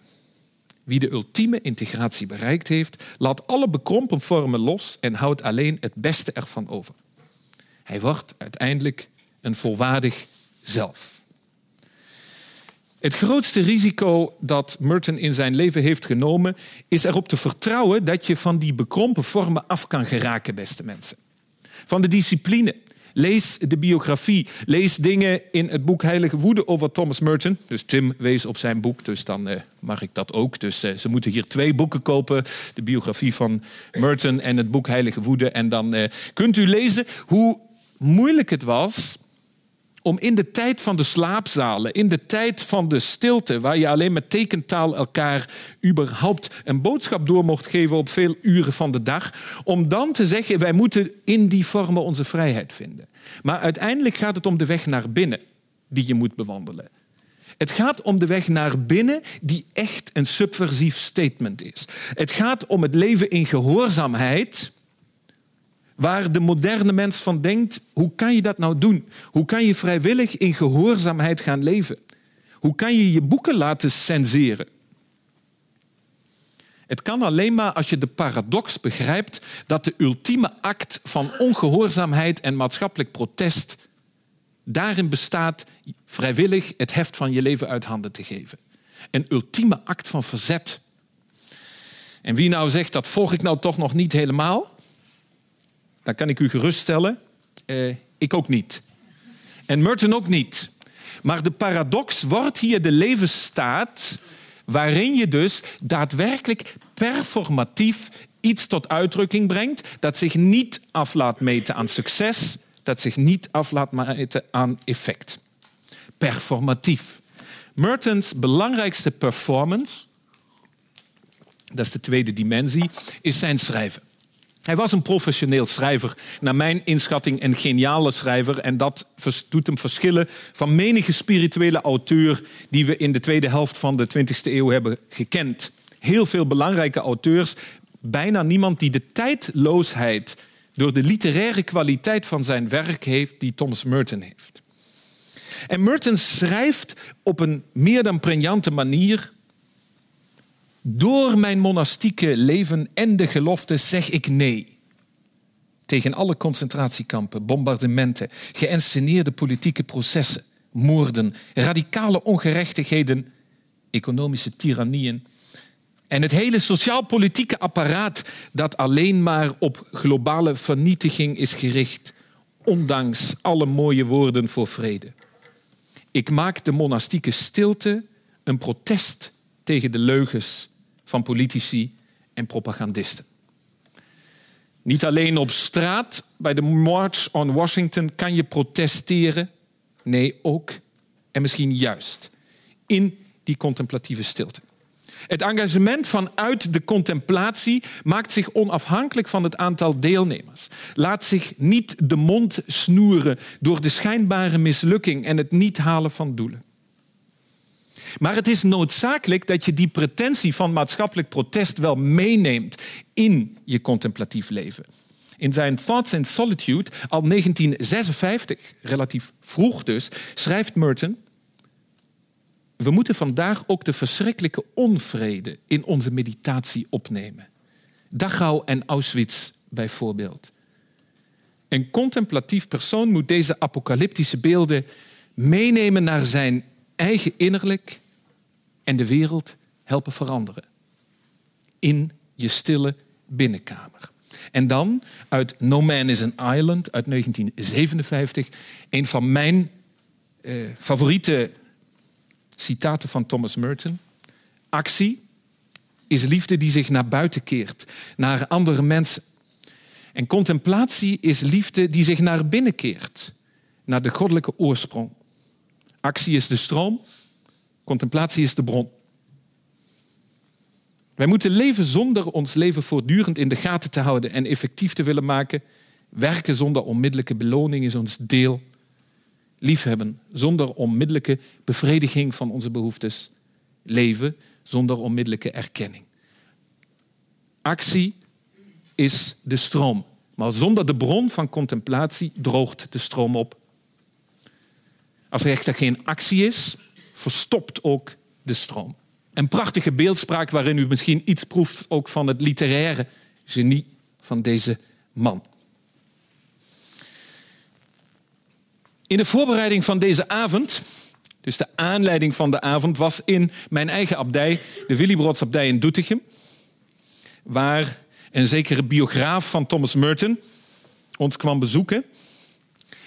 Wie de ultieme integratie bereikt heeft, laat alle bekrompen vormen los en houdt alleen het beste ervan over. Hij wordt uiteindelijk een volwaardig zelf. Het grootste risico dat Merton in zijn leven heeft genomen, is erop te vertrouwen dat je van die bekrompen vormen af kan geraken, beste mensen. Van de discipline, Lees de biografie. Lees dingen in het boek Heilige Woede over Thomas Merton. Dus Tim wees op zijn boek, dus dan uh, mag ik dat ook. Dus uh, ze moeten hier twee boeken kopen. De biografie van Merton en het boek Heilige Woede. En dan uh, kunt u lezen hoe moeilijk het was om in de tijd van de slaapzalen, in de tijd van de stilte, waar je alleen met tekentaal elkaar überhaupt een boodschap door mocht geven op veel uren van de dag, om dan te zeggen, wij moeten in die vormen onze vrijheid vinden. Maar uiteindelijk gaat het om de weg naar binnen die je moet bewandelen. Het gaat om de weg naar binnen die echt een subversief statement is. Het gaat om het leven in gehoorzaamheid waar de moderne mens van denkt, hoe kan je dat nou doen? Hoe kan je vrijwillig in gehoorzaamheid gaan leven? Hoe kan je je boeken laten censeren? Het kan alleen maar als je de paradox begrijpt dat de ultieme act van ongehoorzaamheid en maatschappelijk protest daarin bestaat vrijwillig het heft van je leven uit handen te geven. Een ultieme act van verzet. En wie nou zegt dat volg ik nou toch nog niet helemaal, dan kan ik u geruststellen, eh, ik ook niet. En Merton ook niet. Maar de paradox wordt hier de levensstaat waarin je dus daadwerkelijk performatief iets tot uitdrukking brengt dat zich niet af laat meten aan succes, dat zich niet af laat meten aan effect. Performatief. Mertens belangrijkste performance, dat is de tweede dimensie, is zijn schrijven. Hij was een professioneel schrijver, naar mijn inschatting een geniale schrijver. En dat doet hem verschillen van menige spirituele auteur die we in de tweede helft van de 20e eeuw hebben gekend. Heel veel belangrijke auteurs, bijna niemand die de tijdloosheid door de literaire kwaliteit van zijn werk heeft die Thomas Merton heeft. En Merton schrijft op een meer dan pregnante manier door mijn monastieke leven en de gelofte zeg ik nee. Tegen alle concentratiekampen, bombardementen, geënsceneerde politieke processen, moorden, radicale ongerechtigheden, economische tirannieën en het hele sociaal-politieke apparaat dat alleen maar op globale vernietiging is gericht, ondanks alle mooie woorden voor vrede. Ik maak de monastieke stilte een protest tegen de leugens van politici en propagandisten. Niet alleen op straat, bij de March on Washington kan je protesteren. Nee, ook en misschien juist in die contemplatieve stilte. Het engagement vanuit de contemplatie maakt zich onafhankelijk van het aantal deelnemers. Laat zich niet de mond snoeren door de schijnbare mislukking en het niet halen van doelen. Maar het is noodzakelijk dat je die pretentie van maatschappelijk protest wel meeneemt in je contemplatief leven. In zijn Thoughts in Solitude, al 1956, relatief vroeg dus, schrijft Merton: We moeten vandaag ook de verschrikkelijke onvrede in onze meditatie opnemen. Dachau en Auschwitz bijvoorbeeld. Een contemplatief persoon moet deze apocalyptische beelden meenemen naar zijn eigen innerlijk en de wereld helpen veranderen. In je stille binnenkamer. En dan uit No Man is an Island uit 1957, een van mijn eh, favoriete citaten van Thomas Merton. Actie is liefde die zich naar buiten keert, naar andere mensen. En contemplatie is liefde die zich naar binnen keert, naar de goddelijke oorsprong. Actie is de stroom, contemplatie is de bron. Wij moeten leven zonder ons leven voortdurend in de gaten te houden en effectief te willen maken. Werken zonder onmiddellijke beloning is ons deel. Liefhebben zonder onmiddellijke bevrediging van onze behoeftes. Leven zonder onmiddellijke erkenning. Actie is de stroom. Maar zonder de bron van contemplatie droogt de stroom op. Als er echter geen actie is, verstopt ook de stroom. Een prachtige beeldspraak waarin u misschien iets proeft ook van het literaire genie van deze man. In de voorbereiding van deze avond, dus de aanleiding van de avond, was in mijn eigen abdij, de Willybrodsabdij in Doetinchem, waar een zekere biograaf van Thomas Merton ons kwam bezoeken,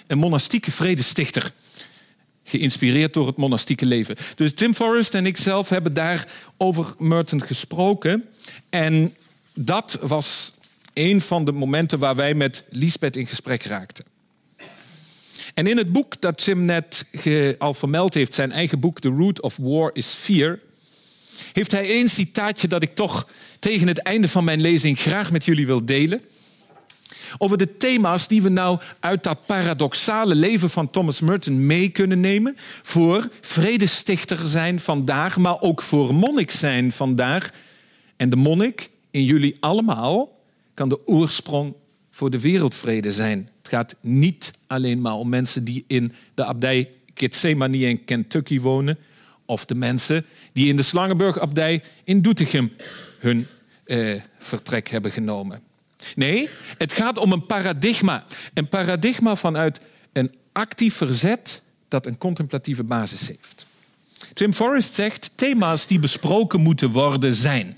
een monastieke vredestichter geïnspireerd door het monastieke leven. Dus Tim Forrest en ik zelf hebben daar over Merton gesproken. En dat was een van de momenten waar wij met Lisbeth in gesprek raakten. En in het boek dat Tim net al vermeld heeft, zijn eigen boek The Root of War is Fear, heeft hij één citaatje dat ik toch tegen het einde van mijn lezing graag met jullie wil delen over de thema's die we nou uit dat paradoxale leven van Thomas Merton mee kunnen nemen voor vredestichter zijn vandaag, maar ook voor monnik zijn vandaag. En de monnik in jullie allemaal kan de oorsprong voor de wereldvrede zijn. Het gaat niet alleen maar om mensen die in de abdij Gethsemane in Kentucky wonen, of de mensen die in de Slangenburg-abdij in Doetinchem hun eh, vertrek hebben genomen. Nee, het gaat om een paradigma. Een paradigma vanuit een actief verzet dat een contemplatieve basis heeft. Tim Forrest zegt thema's die besproken moeten worden zijn.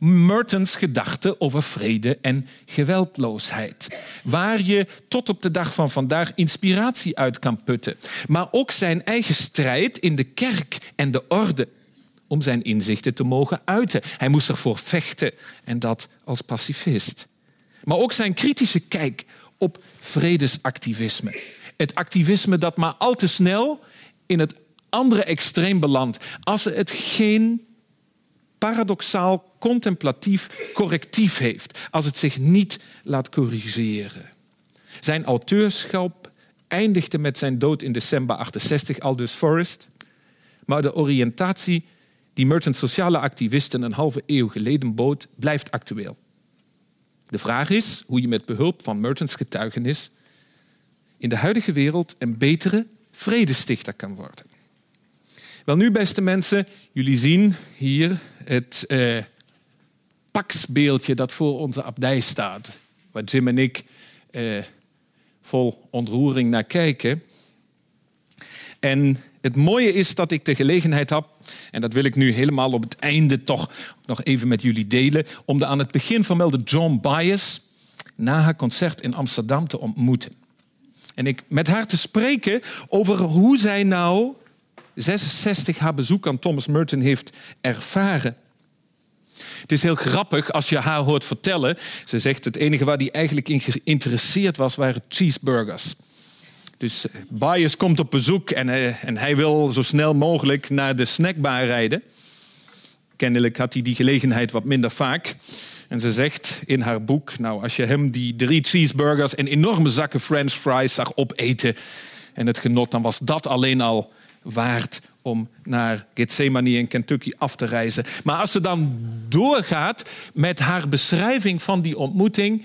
Mertens gedachten over vrede en geweldloosheid. Waar je tot op de dag van vandaag inspiratie uit kan putten. Maar ook zijn eigen strijd in de kerk en de orde. Om zijn inzichten te mogen uiten. Hij moest ervoor vechten en dat als pacifist. Maar ook zijn kritische kijk op vredesactivisme. Het activisme dat maar al te snel in het andere extreem belandt. Als het geen paradoxaal contemplatief correctief heeft. Als het zich niet laat corrigeren. Zijn auteurschap eindigde met zijn dood in december 68, Aldous Forrest. Maar de oriëntatie die Merton's sociale activisten een halve eeuw geleden bood, blijft actueel. De vraag is hoe je met behulp van Mertens getuigenis in de huidige wereld een betere vredestichter kan worden. Wel nu, beste mensen, jullie zien hier het eh, paksbeeldje dat voor onze abdij staat, waar Jim en ik eh, vol ontroering naar kijken. En het mooie is dat ik de gelegenheid heb, en dat wil ik nu helemaal op het einde toch nog even met jullie delen, om de aan het begin vermelde John Bias na haar concert in Amsterdam te ontmoeten. En ik met haar te spreken over hoe zij nou 66 haar bezoek aan Thomas Merton heeft ervaren. Het is heel grappig als je haar hoort vertellen. Ze zegt het enige waar hij eigenlijk in geïnteresseerd was, waren cheeseburgers. Dus eh, Bias komt op bezoek en, uh, en hij wil zo snel mogelijk naar de snackbar rijden. Kennelijk had hij die gelegenheid wat minder vaak. En ze zegt in haar boek, nou, als je hem die drie cheeseburgers en enorme zakken french fries zag opeten en het genot, dan was dat alleen al waard om naar Gethsemane in Kentucky af te reizen. Maar als ze dan doorgaat met haar beschrijving van die ontmoeting,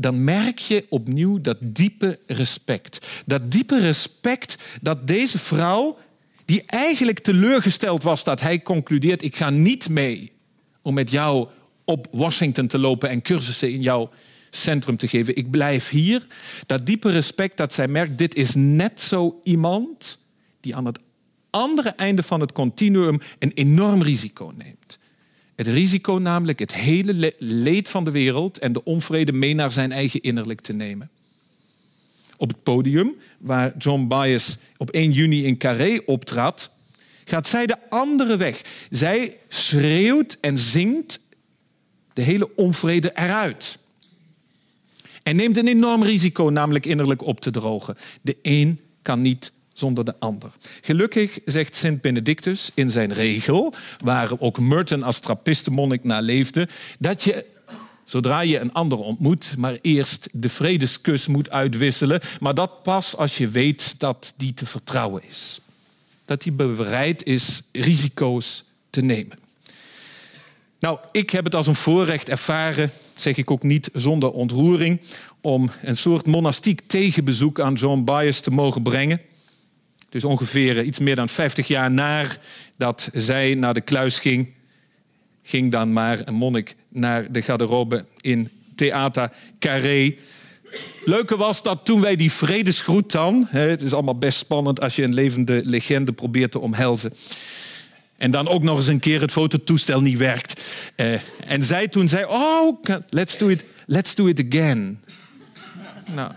dan merk je opnieuw dat diepe respect. Dat diepe respect dat deze vrouw, die eigenlijk teleurgesteld was dat hij concludeert: ik ga niet mee om met jou op Washington te lopen en cursussen in jouw centrum te geven. Ik blijf hier. Dat diepe respect dat zij merkt, dit is net zo iemand die aan het andere einde van het continuum een enorm risico neemt. Het risico namelijk het hele leed van de wereld en de onvrede mee naar zijn eigen innerlijk te nemen. Op het podium waar John Bias op 1 juni in Carré optrad, gaat zij de andere weg. Zij schreeuwt en zingt de hele onvrede eruit. En neemt een enorm risico namelijk innerlijk op te drogen. De een kan niet zonder de ander. Gelukkig zegt Sint Benedictus in zijn regel, waar ook Merton als trappistenmonnik naar leefde, dat je zodra je een ander ontmoet, maar eerst de vredeskus moet uitwisselen, maar dat pas als je weet dat die te vertrouwen is. Dat hij bereid is risico's te nemen. Nou, ik heb het als een voorrecht ervaren, zeg ik ook niet zonder ontroering, om een soort monastiek tegenbezoek aan John Bias te mogen brengen. Dus ongeveer iets meer dan 50 jaar nadat zij naar de kluis ging, ging dan maar een monnik naar de garderobe in Theater Carré. Leuke was dat toen wij die vredesgroet dan... het is allemaal best spannend als je een levende legende probeert te omhelzen... En dan ook nog eens een keer het fototoestel niet werkt. Uh, en zij toen zei, oh, let's do it, let's do it again. Nou,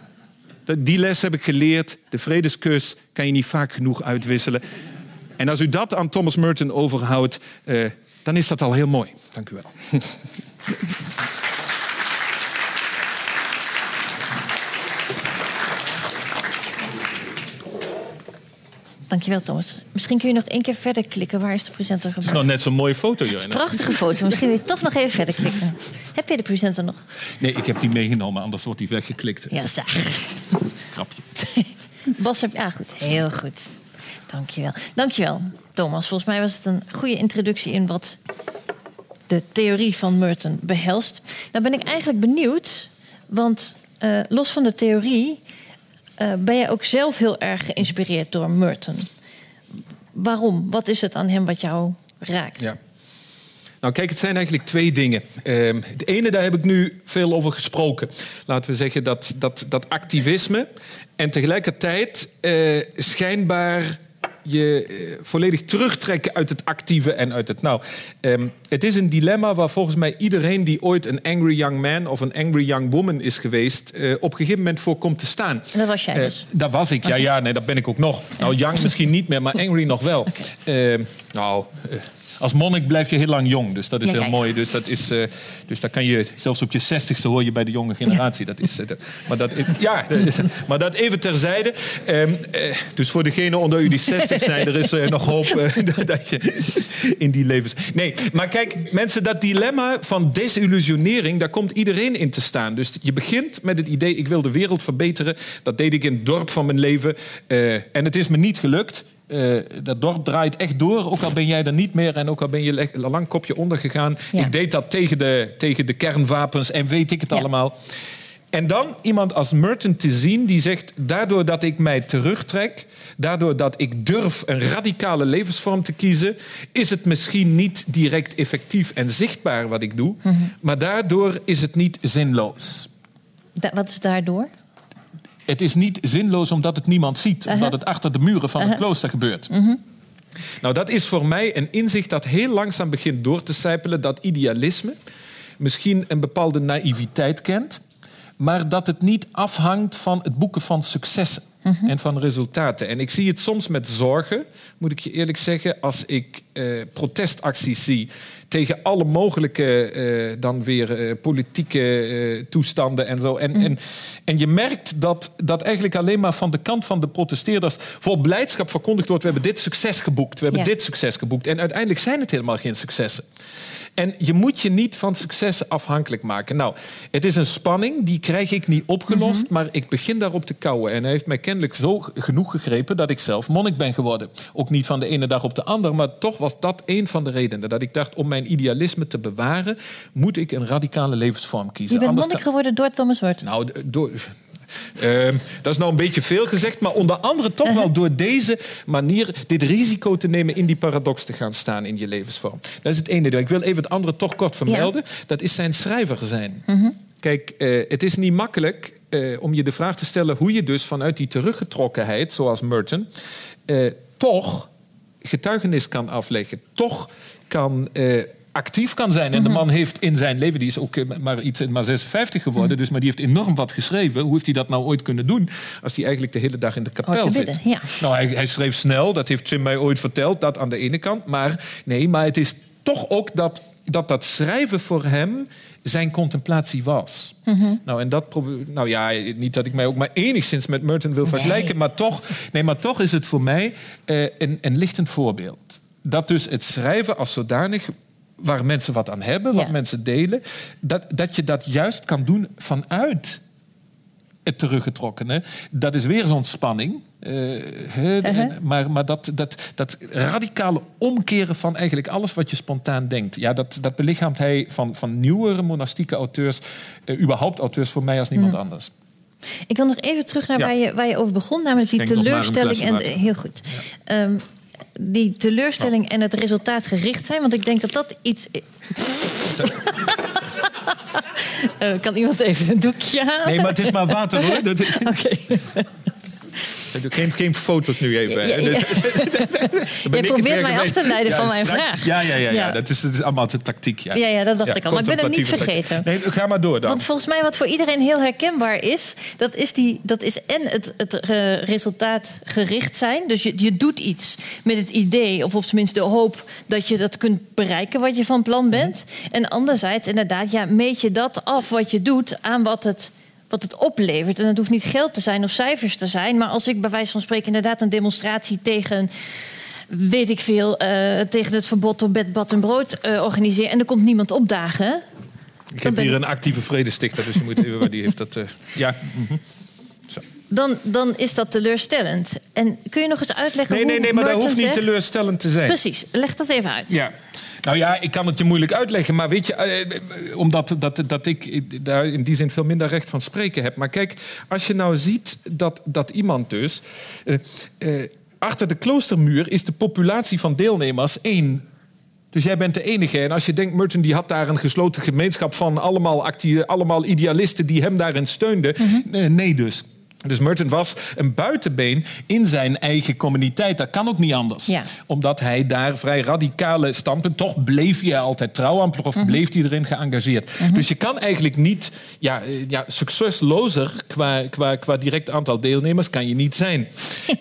die les heb ik geleerd. De vredeskus kan je niet vaak genoeg uitwisselen. En als u dat aan Thomas Merton overhoudt, uh, dan is dat al heel mooi. Dank u wel. Dankjewel, Thomas. Misschien kun je nog één keer verder klikken. Waar is de presenter gebleven? Het is nog net zo'n mooie foto, Joanna. Prachtige foto. Misschien wil je toch nog even verder klikken. Heb je de presenter nog? Nee, ik heb die meegenomen, anders wordt die weggeklikt. Ja, zeg. Grapje. Bas, heb... Ja, goed. Heel goed. Dankjewel. Dankjewel, Thomas. Volgens mij was het een goede introductie in wat de theorie van Merton behelst. Nou ben ik eigenlijk benieuwd, want uh, los van de theorie uh, ben je ook zelf heel erg geïnspireerd door Merton. Waarom? Wat is het aan hem wat jou raakt? Ja. Nou, kijk, het zijn eigenlijk twee dingen. Ehm, het ene, daar heb ik nu veel over gesproken. Laten we zeggen dat, dat, dat activisme en tegelijkertijd eh, schijnbaar je eh, volledig terugtrekken uit het actieve en uit het nou. Het is een dilemma waar volgens mij iedereen die ooit een angry young man of een angry young woman is geweest, eh, op een gegeven moment voor komt te staan. Dat was jij Eh, dus. dat was ik, ja, ja, nee, dat ben ik ook nog. Nou, young misschien niet meer, maar angry nog wel. Ehm, nou, als monnik blijf je heel lang jong, dus dat is Ja, heel ja. mooi. Dus dat is, eh, dus daar kan je zelfs op je zestigste hoor je bij de jonge generatie. Dat is, eh, dat- maar dat, ja, dat is, maar dat even terzijde. Ehm, eh, dus voor degenen onder u die 60 zijn, er is nog hoop dat je in die levens. Nee, maar kijk, mensen, dat dilemma van desillusionering, daar komt iedereen in te staan. Dus je begint met het idee: ik wil de wereld verbeteren. Dat deed ik in het dorp van mijn leven. en het is me niet gelukt. Eh, dat dorp draait echt door, ook al ben jij er niet meer en ook al ben je lang kopje ondergegaan. Ja. Ik deed dat tegen de, tegen de kernwapens en weet ik het Ja. allemaal. En dan iemand als Merton te zien die zegt: daardoor dat ik mij terugtrek, daardoor dat ik durf een radicale levensvorm te kiezen, is het misschien niet direct effectief en zichtbaar wat ik doe, Mhm. maar daardoor is het niet zinloos. Da- wat is daardoor? Het is niet zinloos omdat het niemand ziet, omdat het achter de muren van het klooster gebeurt. Nou, dat is voor mij een inzicht dat heel langzaam begint door te sijpelen. Dat idealisme misschien een bepaalde naïviteit kent, maar dat het niet afhangt van het boeken van successen en van resultaten. En ik zie het soms met zorgen, moet ik je eerlijk zeggen, als ik eh, protestacties zie tegen alle mogelijke eh, dan weer eh, politieke eh, toestanden en zo. En, en, en je merkt dat, dat eigenlijk alleen maar van de kant van de protesteerders vol blijdschap verkondigd wordt: we hebben dit succes geboekt, we hebben Ja. dit succes geboekt. En uiteindelijk zijn het helemaal geen successen. En je moet je niet van successen afhankelijk maken. Nou, het is een spanning, die krijg ik niet opgelost, maar ik begin daarop te kouwen. En hij heeft mij kennelijk zo genoeg gegrepen dat ik zelf monnik ben geworden. Ook niet van de ene dag op de andere, maar toch was dat een van de redenen. Dat ik dacht, om mijn idealisme te bewaren, moet ik een radicale levensvorm kiezen. Je bent Anders monnik geworden door Thomas Merton. nou, door, Ehm, dat is nou een beetje veel gezegd, maar onder andere toch wel door deze manier dit risico te nemen in die paradox te gaan staan in je levensvorm. Dat is het ene deel. Ik wil even het andere toch kort vermelden. Dat is zijn schrijver zijn. Kijk, eh, het is niet makkelijk eh, om je de vraag te stellen hoe je dus vanuit die teruggetrokkenheid, zoals Merton, eh, toch getuigenis kan afleggen, toch kan actief kan zijn. En de man heeft in zijn leven, die is ook eh, maar iets maar 56 geworden, dus maar die heeft enorm wat geschreven. Hoe heeft hij dat nou ooit kunnen doen als hij eigenlijk de hele dag in de kapel Oh, zit? ja. Nou, hij, hij schreef snel, dat heeft Jim mij ooit verteld, dat aan de ene kant. Maar nee, maar het is toch ook dat dat, dat schrijven voor hem zijn contemplatie was. Nou, en dat nou ja, niet dat ik mij ook maar enigszins met Merton wil vergelijken, maar toch, nee, maar toch is het voor mij eh, een, een lichtend voorbeeld. Dat dus het schrijven als zodanig waar mensen wat aan hebben, wat Ja. mensen delen, dat, dat je dat juist kan doen vanuit het teruggetrokkene. Dat is weer zo'n spanning. Eh, hè, Uh-huh. en- maar maar dat, dat, dat radicale omkeren van eigenlijk alles wat je spontaan denkt. Ja, dat, dat belichaamt hij van, van nieuwere monastieke auteurs, eh, überhaupt auteurs voor mij als niemand anders. Ik wil nog even terug naar Ja. waar, je, waar je over begon, namelijk die teleurstelling. En, heel goed. Ehm, die teleurstelling en het resultaat gericht zijn, want ik denk dat dat iets. Eh, kan iemand even een doekje halen? Nee, maar het is maar water hoor. Dat Oké. geen, geen foto's nu even. hè. Ja, Jij ik het probeert mij af te leiden van mijn vraag. Ja, ja, ja, ja. Dat, is, dat is allemaal de tactiek. Ja, Ja, ja, dat dacht ik al. Maar ik ben hem niet vergeten. Nee, ga maar door dan. Want volgens mij wat voor iedereen heel herkenbaar is... dat is, die, dat is en het, het eh, resultaat gericht zijn. Dus je, je doet iets met het idee... of op zijn minst de hoop dat je dat kunt bereiken... wat je van plan bent. En anderzijds inderdaad, ja, meet je dat af wat je doet... aan wat het, wat het oplevert. En het hoeft niet geld te zijn of cijfers te zijn... maar als ik bij wijze van spreken inderdaad een demonstratie tegen weet ik veel, eh, tegen het verbod op bed, bad en brood eh, organiseer. En er komt niemand opdagen. Ik heb hier ik- een actieve vredestichter, dus je moet even waar die heeft dat. eh, ja. Zo. Dan, dan is dat teleurstellend. En kun je nog eens uitleggen Nee, hoe nee, nee, maar dat hoeft niet zegt- teleurstellend te zijn. Precies, leg dat even uit. Ja. Nou ja, ik kan het je moeilijk uitleggen, maar weet je, eh, omdat dat, dat ik daar in die zin veel minder recht van spreken heb. Maar kijk, als je nou ziet dat, dat iemand dus. eh, eh, achter de kloostermuur is de populatie van deelnemers één Dus jij bent de enige. En als je denkt, Merton die had daar een gesloten gemeenschap van allemaal, actie, allemaal idealisten die hem daarin steunden. Nee, nee dus. Dus Merton was een buitenbeen in zijn eigen communiteit. Dat kan ook niet anders. Ja. Omdat hij daar vrij radicale standpunten... toch bleef hij altijd trouw aan of bleef hij erin geëngageerd. Dus je kan eigenlijk niet... Ja, eh, ja, succeslozer qua, qua, qua direct aantal deelnemers kan je niet zijn.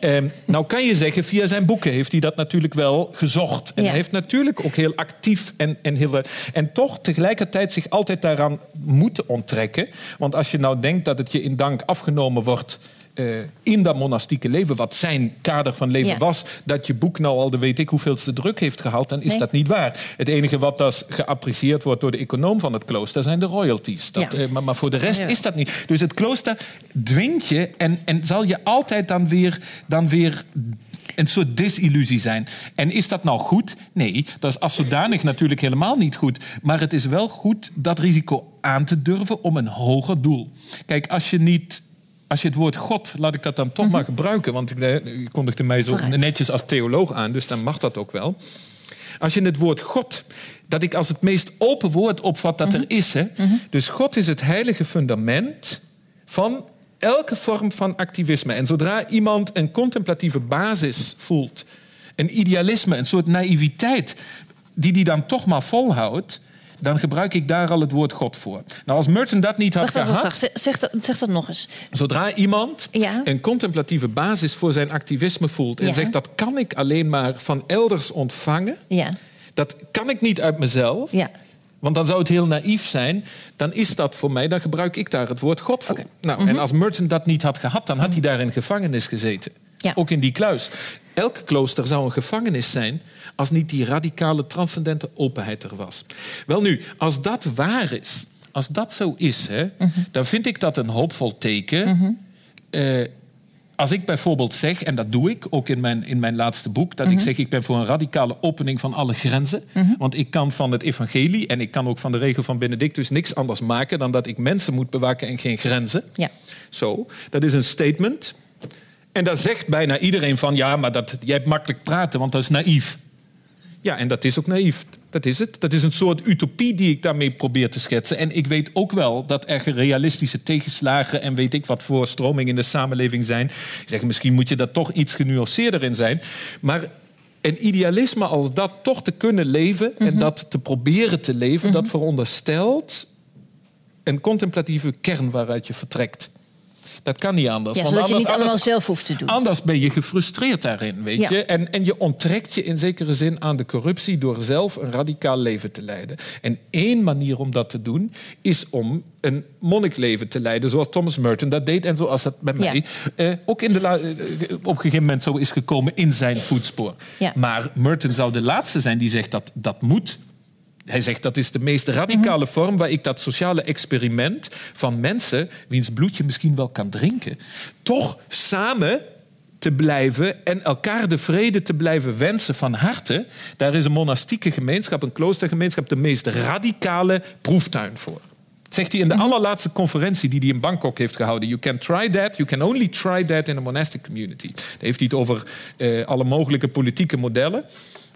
Ehm, nou kan je zeggen, via zijn boeken heeft hij dat natuurlijk wel gezocht. En Ja. hij heeft natuurlijk ook heel actief en, en, heel, en toch tegelijkertijd zich altijd daaraan moeten onttrekken. Want als je nou denkt dat het je in dank afgenomen wordt eh, in dat monastieke leven, wat zijn kader van leven Ja. was, dat je boek nou al de weet ik hoeveelste druk heeft gehaald, dan is Nee. dat niet waar. Het enige wat dus geapprecieerd wordt door de econoom van het klooster zijn de royalties. Dat, Ja. eh, maar, maar voor de rest Ja. is dat niet. Dus het klooster dwingt je en, en zal je altijd dan weer, dan weer een soort desillusie zijn. En is dat nou goed? Nee, dat is als zodanig natuurlijk helemaal niet goed. Maar het is wel goed dat risico aan te durven om een hoger doel. Kijk, als je niet. Als je het woord God, laat ik dat dan toch maar gebruiken, want ik, eh, kondigde mij zo Vooruit. netjes als theoloog aan, dus dan mag dat ook wel. Als je het woord God, dat ik als het meest open woord opvat dat er is. Hè? Dus God is het heilige fundament van elke vorm van activisme. En zodra iemand een contemplatieve basis voelt, een idealisme, een soort naïviteit, die die dan toch maar volhoudt, dan gebruik ik daar al het woord God voor. Nou, als Merton dat niet had Wacht, gehad... wacht, wacht. Zeg, dat, zeg dat nog eens. Zodra iemand Ja. een contemplatieve basis voor zijn activisme voelt en Ja. zegt dat kan ik alleen maar van elders ontvangen, Ja, dat kan ik niet uit mezelf, ja. want dan zou het heel naïef zijn, dan is dat voor mij, dan gebruik ik daar het woord God voor. Nou, En als Merton dat niet had gehad, dan had hij daar in gevangenis gezeten. Ja. Ook in die kluis. Elk klooster zou een gevangenis zijn als niet die radicale, transcendente openheid er was. Wel nu, als dat waar is, als dat zo is, hè, dan vind ik dat een hoopvol teken. Eh, als ik bijvoorbeeld zeg, en dat doe ik ook in mijn, in mijn laatste boek, dat ik zeg ik ben voor een radicale opening van alle grenzen. Want ik kan van het evangelie en ik kan ook van de regel van Benedictus niks anders maken dan dat ik mensen moet bewaken en geen grenzen. Ja. Zo, dat is een statement. En daar zegt bijna iedereen van, ja, maar dat, jij hebt makkelijk praten, want dat is naïef. Ja, en dat is ook naïef. Dat is het. Dat is een soort utopie die ik daarmee probeer te schetsen. En ik weet ook wel dat er realistische tegenslagen en weet ik wat voor stromingen in de samenleving zijn. Ik zeg, misschien moet je daar toch iets genuanceerder in zijn. Maar een idealisme als dat toch te kunnen leven en dat te proberen te leven, dat veronderstelt een contemplatieve kern waaruit je vertrekt. Dat kan niet anders. ja want zodat je anders- niet allemaal anders- zelf hoeft te doen. Anders ben je gefrustreerd daarin, weet Ja. je. En, en je onttrekt je in zekere zin aan de corruptie door zelf een radicaal leven te leiden. En één manier om dat te doen is om een monnikleven te leiden, zoals Thomas Merton dat deed en zoals dat bij Ja. mij eh, ook in de la- eh, op een gegeven moment zo is gekomen in zijn voetspoor. Maar Merton zou de laatste zijn die zegt dat dat moet. Hij zegt dat is de meest radicale vorm waar ik dat sociale experiment van mensen, wiens bloed je misschien wel kan drinken, toch samen te blijven en elkaar de vrede te blijven wensen van harte. Daar is een monastieke gemeenschap, een kloostergemeenschap, de meest radicale proeftuin voor. Dat zegt hij in de allerlaatste conferentie die hij in Bangkok heeft gehouden. You can try that, you can only try that in a monastic community. Daar heeft hij het over eh, alle mogelijke politieke modellen.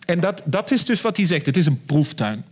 En dat, dat is dus wat hij zegt. Het is een proeftuin.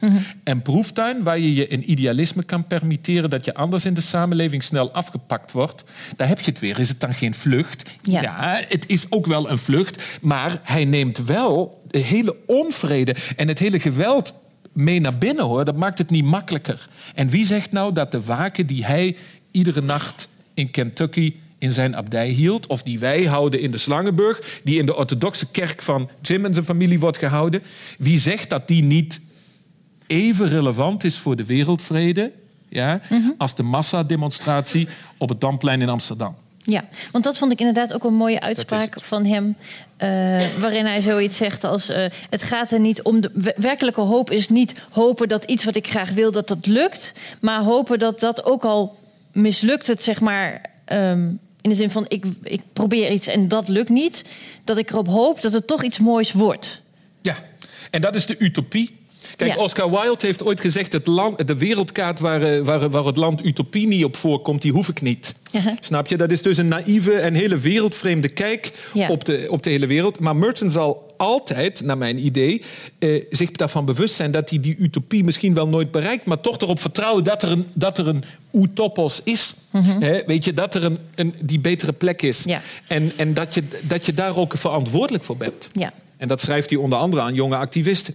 Een proeftuin waar je je een idealisme kan permitteren... dat je anders in de samenleving snel afgepakt wordt. Daar heb je het weer. Is het dan geen vlucht? Ja. het is ook wel een vlucht. Maar hij neemt wel de hele onvrede en het hele geweld mee naar binnen, hoor. Dat maakt het niet makkelijker. En wie zegt nou dat de waken die hij iedere nacht in Kentucky in zijn abdij hield, of die wij houden in de Slangenburg, die in de orthodoxe kerk van Jim en zijn familie wordt gehouden, wie zegt dat die niet even relevant is voor de wereldvrede ja, als de massademonstratie op het Damplein in Amsterdam? Ja, want dat vond ik inderdaad ook een mooie uitspraak van hem. eh, waarin hij zoiets zegt als: eh, Het gaat er niet om. De wer- werkelijke hoop is niet hopen dat iets wat ik graag wil, dat dat lukt. Maar hopen dat dat ook al mislukt, het zeg maar. ehm, in de zin van: ik, ik probeer iets en dat lukt niet. Dat ik erop hoop dat het toch iets moois wordt. Ja, en dat is de utopie. Kijk, Ja. Oscar Wilde heeft ooit gezegd... Het land, de wereldkaart waar, eh, waar, waar het land utopie niet op voorkomt... die hoef ik niet. Snap je? Dat is dus een naïeve en hele wereldvreemde kijk Ja. op, de, op de hele wereld. Maar Merton zal altijd, naar mijn idee, eh, zich daarvan bewust zijn dat hij die utopie misschien wel nooit bereikt, maar toch erop vertrouwen dat er een, dat er een utopos is. Hè, weet je, dat er een, een, die betere plek is. Ja. En, en dat, je, dat je daar ook verantwoordelijk voor bent. Ja. En dat schrijft hij onder andere aan jonge activisten.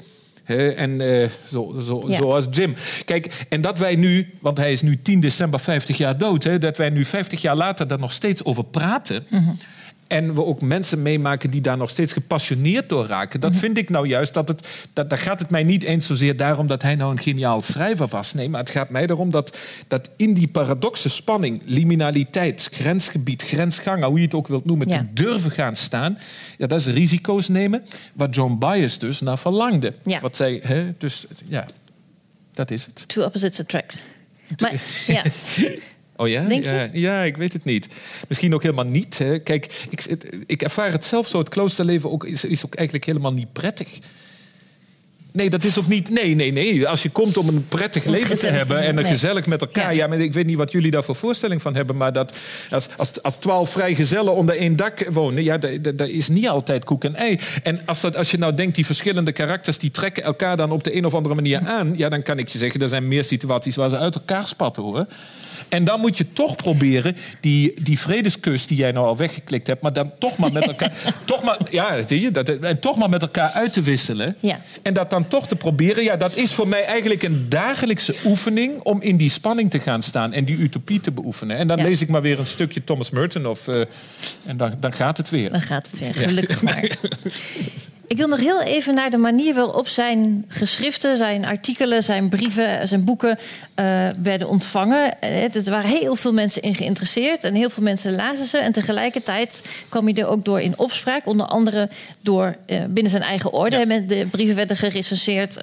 En eh, zo, zo, Ja. zoals Jim. Kijk, en dat wij nu, want hij is nu 10 december 50 jaar dood, hè, dat wij nu 50 jaar later daar nog steeds over praten. En we ook mensen meemaken die daar nog steeds gepassioneerd door raken. Dat vind ik nou juist dat het. Dat, daar gaat het mij niet eens zozeer daarom dat hij nou een geniaal schrijver was. Nee, maar het gaat mij erom dat, dat in die paradoxe spanning, liminaliteit, grensgebied, grensgangen, hoe je het ook wilt noemen, Ja. te durven gaan staan. Ja, dat is risico's nemen. Wat John Bias dus naar verlangde. Ja. Wat zij, hè, dus ja, dat is het. Two opposites attract. Maar, ja. Oh ja? Denk je? ja? Ja, ik weet het niet. Misschien ook helemaal niet. Hè. Kijk, ik, ik ervaar het zelf zo. Het kloosterleven ook, is, is ook eigenlijk helemaal niet prettig. Nee, dat is ook niet. Nee, nee, nee. Als je komt om een prettig Om leven te hebben en een nee. gezellig met elkaar. Ja. Ja. maar ik weet niet wat jullie daar voor voorstelling van hebben. Maar dat als, als, als twaalf vrijgezellen onder één dak wonen, ja, dat is niet altijd koek en ei. En als, dat, als je nou denkt, die verschillende karakters die trekken elkaar dan op de een of andere manier aan. Ja, dan kan ik je zeggen, er zijn meer situaties waar ze uit elkaar spatten hoor. En dan moet je toch proberen die, die vredeskus die jij nou al weggeklikt hebt, maar dan toch maar met elkaar, toch maar, ja, zie je, dat, en toch maar met elkaar uit te wisselen. Ja. En dat dan toch te proberen, ja, dat is voor mij eigenlijk een dagelijkse oefening om in die spanning te gaan staan en die utopie te beoefenen. En dan Ja. lees ik maar weer een stukje Thomas Merton of, eh, en dan, dan gaat het weer. Dan gaat het weer, gelukkig maar. Ik wil nog heel even naar de manier waarop zijn geschriften, zijn artikelen, zijn brieven, zijn boeken eh, werden ontvangen. Eh, Er waren heel veel mensen in geïnteresseerd en heel veel mensen lazen ze. En tegelijkertijd kwam hij er ook door in opspraak, onder andere door eh, binnen zijn eigen orde. Ja. De brieven werden gerecenseerd.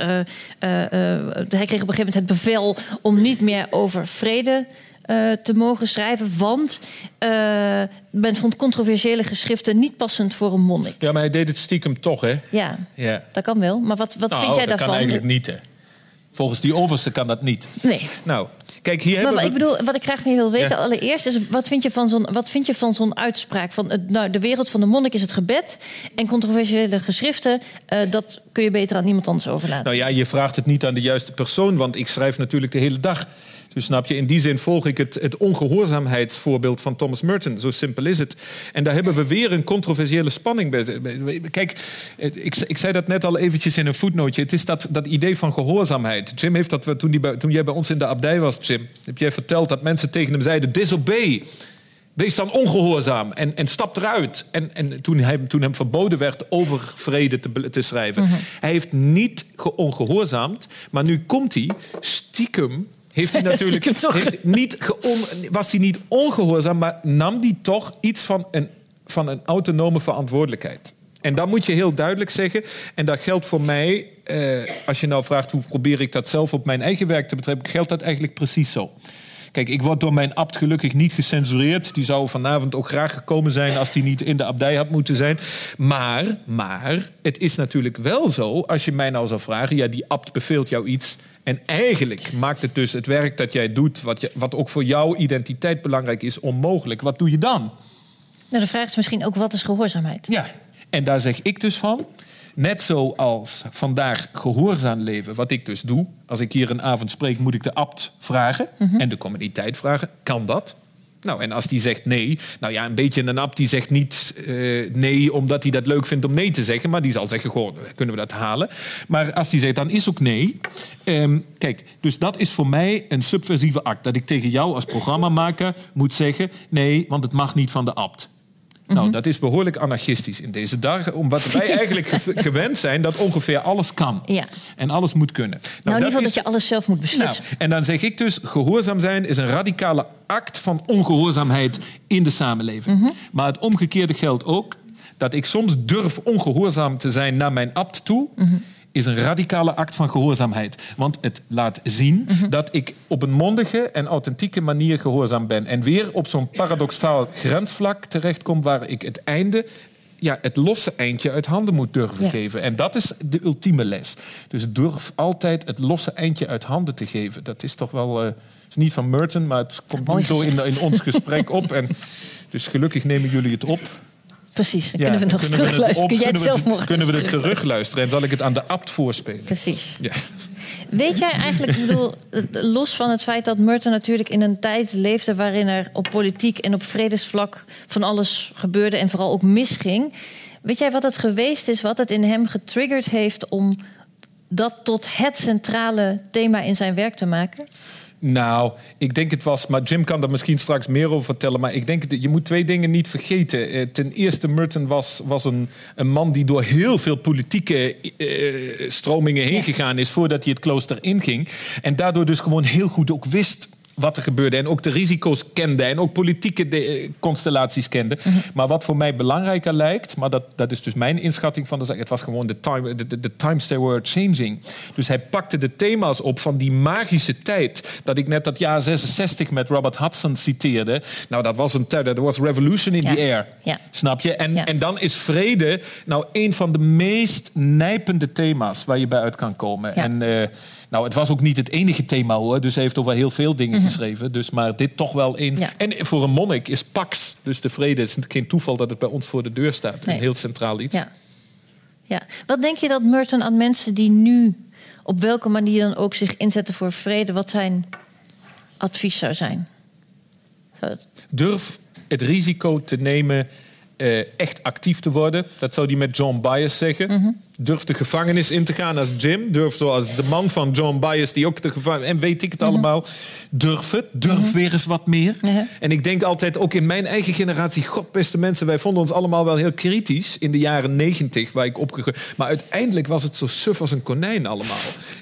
hij kreeg op een gegeven moment het bevel om niet meer over vrede eh, te mogen schrijven. Want eh, men vond controversiële geschriften niet passend voor een monnik. Ja, maar hij deed het stiekem toch, hè? Ja, Ja. dat kan wel. Maar wat, wat Nou, vind jij dat daarvan? kan eigenlijk niet, hè? Volgens die overste kan dat niet. Nee. Nou, kijk, hier Maar we... ik bedoel, wat ik graag van je wil weten Ja. allereerst is... wat vind je van zo'n, wat vind je van zo'n uitspraak? Van, het- nou, de wereld van de monnik is het gebed... en controversiële geschriften, eh, dat kun je beter aan iemand anders overlaten. Nou ja, je vraagt het niet aan de juiste persoon, want ik schrijf natuurlijk de hele dag. Dus snap je, in die zin volg ik het, het ongehoorzaamheidsvoorbeeld van Thomas Merton. Zo simpel is het. En daar hebben we weer een controversiële spanning bij. Kijk, ik, ik zei dat net al eventjes in een voetnootje. Het is dat, dat idee van gehoorzaamheid. Jim heeft dat, we- toen, die, toen jij bij ons in de abdij was, Jim, heb jij verteld dat mensen tegen hem zeiden: disobey. Wees dan ongehoorzaam en, en stap eruit. En, en toen, hij, toen hem verboden werd over vrede te, te schrijven. Hij heeft niet ge- ongehoorzaamd, maar nu komt hij stiekem. Heeft hij natuurlijk heeft niet was hij niet ongehoorzaam, maar nam hij toch iets van een, van een autonome verantwoordelijkheid. En dat moet je heel duidelijk zeggen. En dat geldt voor mij, eh, als je nou vraagt hoe probeer ik dat zelf op mijn eigen werk te betrekken, geldt dat eigenlijk precies zo. Kijk, ik word door mijn abt gelukkig niet gecensureerd. Die zou vanavond ook graag gekomen zijn als die niet in de abdij had moeten zijn. Maar, maar, het is natuurlijk wel zo, als je mij nou zou vragen... ja, die abt beveelt jou iets... en eigenlijk maakt het dus het werk dat jij doet... wat, je, wat ook voor jouw identiteit belangrijk is, onmogelijk. Wat doe je dan? Nou, de vraag is misschien ook, wat is gehoorzaamheid? Ja, en daar zeg ik dus van. Net zoals vandaag gehoorzaam leven, wat ik dus doe. Als ik hier een avond spreek, moet ik de abt vragen en de communiteit vragen. Kan dat? Nou, en als die zegt nee, nou ja, een beetje een abt die zegt niet eh, nee omdat hij dat leuk vindt om nee te zeggen, maar die zal zeggen, goh, kunnen we dat halen? Maar als die zegt, dan is ook nee. Ehm, kijk, dus dat is voor mij een subversieve act. Dat ik tegen jou als programmamaker moet zeggen, nee, want het mag niet van de abt. Nou, dat is behoorlijk anarchistisch in deze dagen. Omdat wij eigenlijk ge- gewend zijn dat ongeveer alles kan. Ja. En alles moet kunnen. Nou, in ieder geval is- dat je alles zelf moet beslissen. nou, en dan zeg ik dus, gehoorzaam zijn is een radicale act van ongehoorzaamheid in de samenleving. Mhm. Maar het omgekeerde geldt ook. Dat ik soms durf ongehoorzaam te zijn naar mijn abt toe... Mhm. Is een radicale act van gehoorzaamheid. Want het laat zien Mhm. dat ik op een mondige en authentieke manier gehoorzaam ben. En weer op zo'n paradoxaal grensvlak terechtkom... waar ik het einde ja, het losse eindje uit handen moet durven Ja. geven. En dat is de ultieme les. Dus durf altijd het losse eindje uit handen te geven. Dat is toch wel... eh, is niet van Merton, maar het komt nu zo in, in ons gesprek op. En, dus gelukkig nemen jullie het op. Precies, dan Ja, kunnen we nog kunnen terugluisteren. Kun jij het kunnen we zelf nog Kunnen we het terugluisteren? en zal ik het aan de abt voorspelen? Precies. Ja. Weet jij eigenlijk, ik bedoel, los van het feit dat Merton natuurlijk in een tijd leefde waarin er op politiek en op vredesvlak van alles gebeurde en vooral ook misging. Weet jij wat het geweest is, wat het in hem getriggerd heeft om dat tot het centrale thema in zijn werk te maken? Nou, ik denk het was, maar Jim kan daar misschien straks meer over vertellen. Maar ik denk, dat je moet twee dingen niet vergeten. Eh, ten eerste, Merton was, was een, een man die door heel veel politieke eh, stromingen heen gegaan is voordat hij het klooster inging. En daardoor dus gewoon heel goed ook wist wat er gebeurde. En ook de risico's kende. En ook politieke de- eh, constellaties kende. Maar wat voor mij belangrijker lijkt, maar dat, dat is dus mijn inschatting van de zaak. Het was gewoon de time, de, de, de times they were changing. Dus hij pakte de thema's op van die magische tijd. Dat ik net dat jaar 66 met Robert Hudson citeerde. Nou, dat was een tijd, dat was revolution in Ja. the air. Ja. Snap je? En, Ja. en dan is vrede nou een van de meest nijpende thema's waar je bij uit kan komen. En eh, nou, het was ook niet het enige thema hoor. Dus hij heeft over heel veel dingen geschreven. Dus, maar dit toch wel een. Ja. En voor een monnik is Pax, dus de vrede, is geen toeval dat het bij ons voor de deur staat. Nee. Een heel centraal iets. Ja. ja. Wat denk je dat Merton aan mensen die nu op welke manier dan ook zich inzetten voor vrede, wat zijn advies zou zijn? Zou het- Durf het risico te nemen eh, echt actief te worden. Dat zou hij met John Bias zeggen. Mhm. Durf de gevangenis in te gaan als Jim. Durf zoals de man van John Bias, die ook de gevangenis... En weet ik het allemaal. Durf het. Durf weer eens wat meer. Mhm. En ik denk altijd, ook in mijn eigen generatie... God, beste mensen, wij vonden ons allemaal wel heel kritisch... in de jaren negentig, waar ik opgegroeid... Maar uiteindelijk was het zo suf als een konijn allemaal.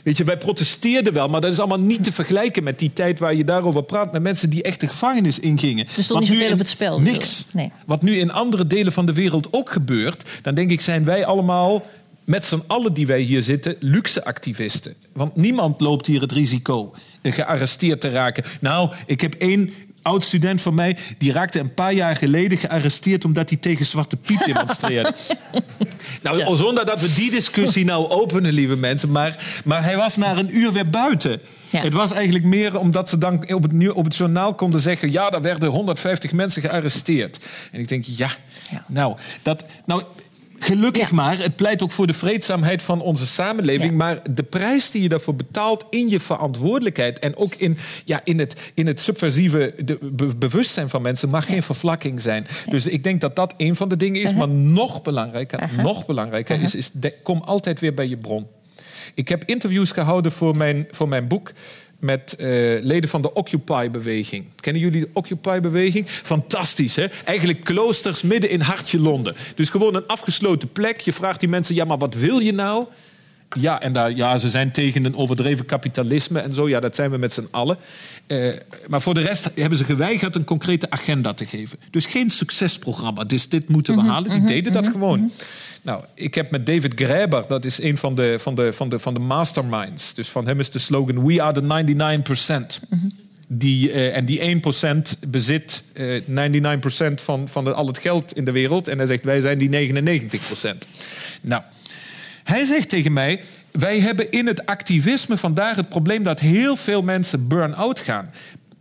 Weet je, wij protesteerden wel... maar dat is allemaal niet te vergelijken met die tijd... waar je daarover praat met mensen die echt de gevangenis ingingen. stond Want niet zoveel op het spel, Niks. Nee. Wat nu in andere delen van de wereld ook gebeurt, dan denk ik zijn wij allemaal met z'n allen die wij hier zitten luxe activisten. Want niemand loopt hier het risico gearresteerd te raken. Nou, ik heb één oud student van mij die raakte een paar jaar geleden gearresteerd omdat hij tegen Zwarte Piet demonstreerde. nou, Ja. zonder dat we die discussie nou openen, lieve mensen, maar, maar hij was na een uur weer buiten. Ja. Het was eigenlijk meer omdat ze dan op het, op het journaal konden zeggen... ja, daar werden 150 mensen gearresteerd. En ik denk, ja, Ja. nou, dat... Nou, Gelukkig maar, het pleit ook voor de vreedzaamheid van onze samenleving. Ja. Maar de prijs die je daarvoor betaalt in je verantwoordelijkheid... en ook in, ja, in, het, in het subversieve de, be- bewustzijn van mensen... mag geen vervlakking zijn. Dus ik denk dat dat een van de dingen is. Uh-huh. Maar nog belangrijker, nog belangrijker is... is de- kom altijd weer bij je bron. Ik heb interviews gehouden voor mijn, voor mijn boek met eh, leden van de Occupy-beweging. Kennen jullie de Occupy-beweging? Fantastisch, hè? Eigenlijk kloosters midden in hartje Londen. Dus gewoon een afgesloten plek. Je vraagt die mensen, ja, maar wat wil je nou? Ja, en daar, ja, ze zijn tegen een overdreven kapitalisme en zo. Ja, dat zijn we met z'n allen. Eh, maar voor de rest hebben ze geweigerd een concrete agenda te geven. Dus geen succesprogramma. Dus dit moeten we halen. Die deden dat gewoon. Nou, ik heb met David Graeber, dat is een van de, van, de, van, de, van de masterminds. Dus van hem is de slogan: We are the 99%. Die, eh, en die 1% bezit eh 99% van, van de- al het geld in de wereld. En hij zegt: Wij zijn die 99%. Nou. Hij zegt tegen mij: Wij hebben in het activisme vandaag het probleem dat heel veel mensen burn-out gaan.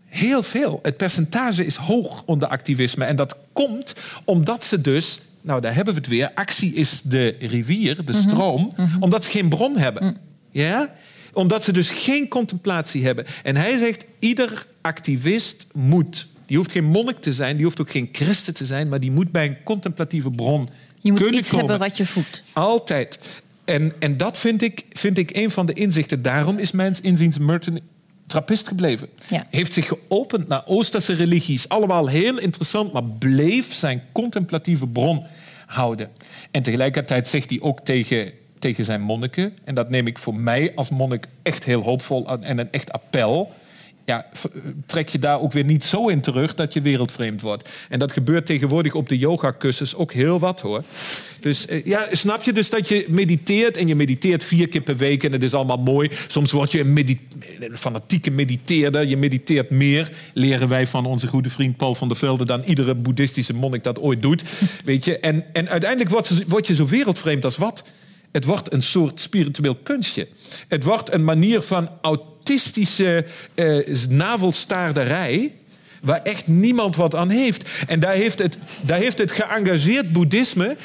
Heel veel. Het percentage is hoog onder activisme. En dat komt omdat ze dus, nou daar hebben we het weer, actie is de rivier, de stroom, omdat ze geen bron hebben. Ja? Omdat ze dus geen contemplatie hebben. En hij zegt: ieder activist moet. Die hoeft geen monnik te zijn, die hoeft ook geen christen te zijn, maar die moet bij een contemplatieve bron Je moet iets komen. hebben wat je voedt. Altijd. En, en dat vind ik, vind ik een van de inzichten. Daarom is mijns inziens Merton trappist gebleven. Ja. Heeft zich geopend naar Oosterse religies. Allemaal heel interessant, maar bleef zijn contemplatieve bron houden. En tegelijkertijd zegt hij ook tegen, tegen zijn monniken... en dat neem ik voor mij als monnik echt heel hoopvol en een echt appel... Ja, trek je daar ook weer niet zo in terug dat je wereldvreemd wordt. En dat gebeurt tegenwoordig op de yogakussens ook heel wat hoor. Dus eh, ja, snap je dus dat je mediteert en je mediteert vier keer per week en het is allemaal mooi. Soms word je een, fanatieke mediteerder, je mediteert meer, leren wij van onze goede vriend Paul van der Velde dan iedere boeddhistische monnik dat ooit doet. Weet je? En, en uiteindelijk word je, zo wereldvreemd als wat? Het wordt een soort spiritueel kunstje. Het wordt een manier van autistische eh, navelstaarderij. waar echt niemand wat aan heeft. En daar heeft het, daar heeft het geëngageerd boeddhisme,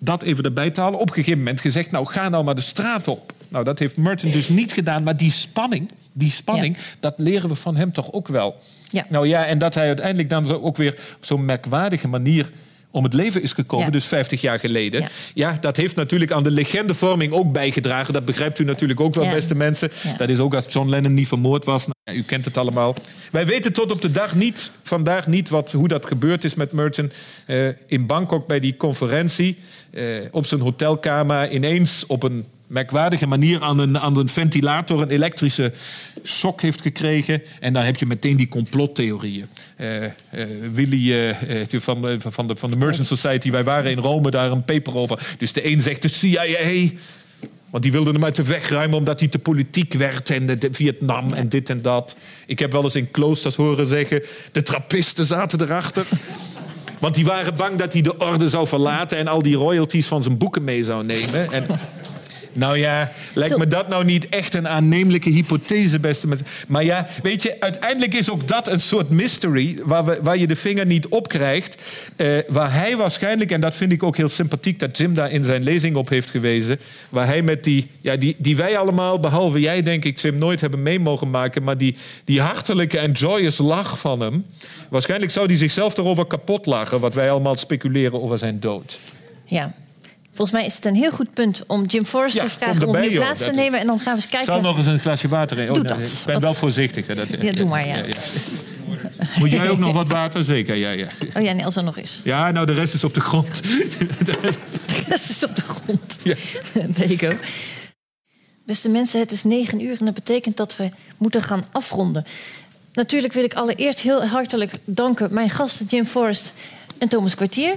dat even erbij te halen, op een gegeven moment gezegd: Nou, ga nou maar de straat op. Nou, dat heeft Merton dus niet gedaan, maar die spanning, die spanning, dat leren we van hem toch ook wel. Ja. Nou ja, en dat hij uiteindelijk dan zo ook weer op zo'n merkwaardige manier om het leven is gekomen, Ja. dus 50 jaar geleden. Ja. Ja. dat heeft natuurlijk aan de legendevorming ook bijgedragen. Dat begrijpt u natuurlijk ook wel, Ja. beste mensen. Dat is ook als John Lennon niet vermoord was. Nou, ja, u kent het allemaal. Wij weten tot op de dag niet, vandaag niet wat, hoe dat gebeurd is met Merton. Eh, in Bangkok bij die conferentie, eh, op zijn hotelkamer, ineens op een merkwaardige manier aan een, aan een ventilator een elektrische shock heeft gekregen. En dan heb je meteen die complottheorieën. Eh, Willy eh, van, van, de, van de Merchant Society, wij waren in Rome daar een paper over. Dus de een zegt de CIA. Want die wilden hem uit de weg ruimen omdat hij te politiek werd. En de, de Vietnam en dit en dat. Ik heb wel eens in kloosters horen zeggen... de trappisten zaten erachter. Want die waren bang dat hij de orde zou verlaten... en al die royalties van zijn boeken mee zou nemen. En, nou ja, lijkt me dat nou niet echt een aannemelijke hypothese, beste mensen. Maar ja, weet je, uiteindelijk is ook dat een soort mystery... waar, we, waar je de vinger niet op krijgt. eh, waar hij waarschijnlijk, en dat vind ik ook heel sympathiek... dat Jim daar in zijn lezing op heeft gewezen... waar hij met die, ja, die, die wij allemaal, behalve jij denk ik... Jim, nooit hebben mee mogen maken... maar die, die hartelijke en joyous lach van hem... waarschijnlijk zou hij zichzelf erover kapot lachen... wat wij allemaal speculeren over zijn dood. Ja. Volgens mij is het een heel goed punt om Jim Forrest Ja, te vragen om erbij, joh. plaats te nemen. En dan gaan we eens Ik kijken. zal nog eens een glasje water in. Doe dat. Ik ben Wat- wel voorzichtig. hè, Dat, Ja, doe maar, ja. Moet jij ook nog wat water? Zeker, ja, ja. Oh ja, Nelson nog eens. Ja, nou, de rest is op de grond. De rest- Dat is op de grond. Ja. There you go. Beste mensen, het is negen uur en dat betekent dat we moeten gaan afronden. Natuurlijk wil ik allereerst heel hartelijk danken mijn gasten Jim Forrest en Thomas Kwartier.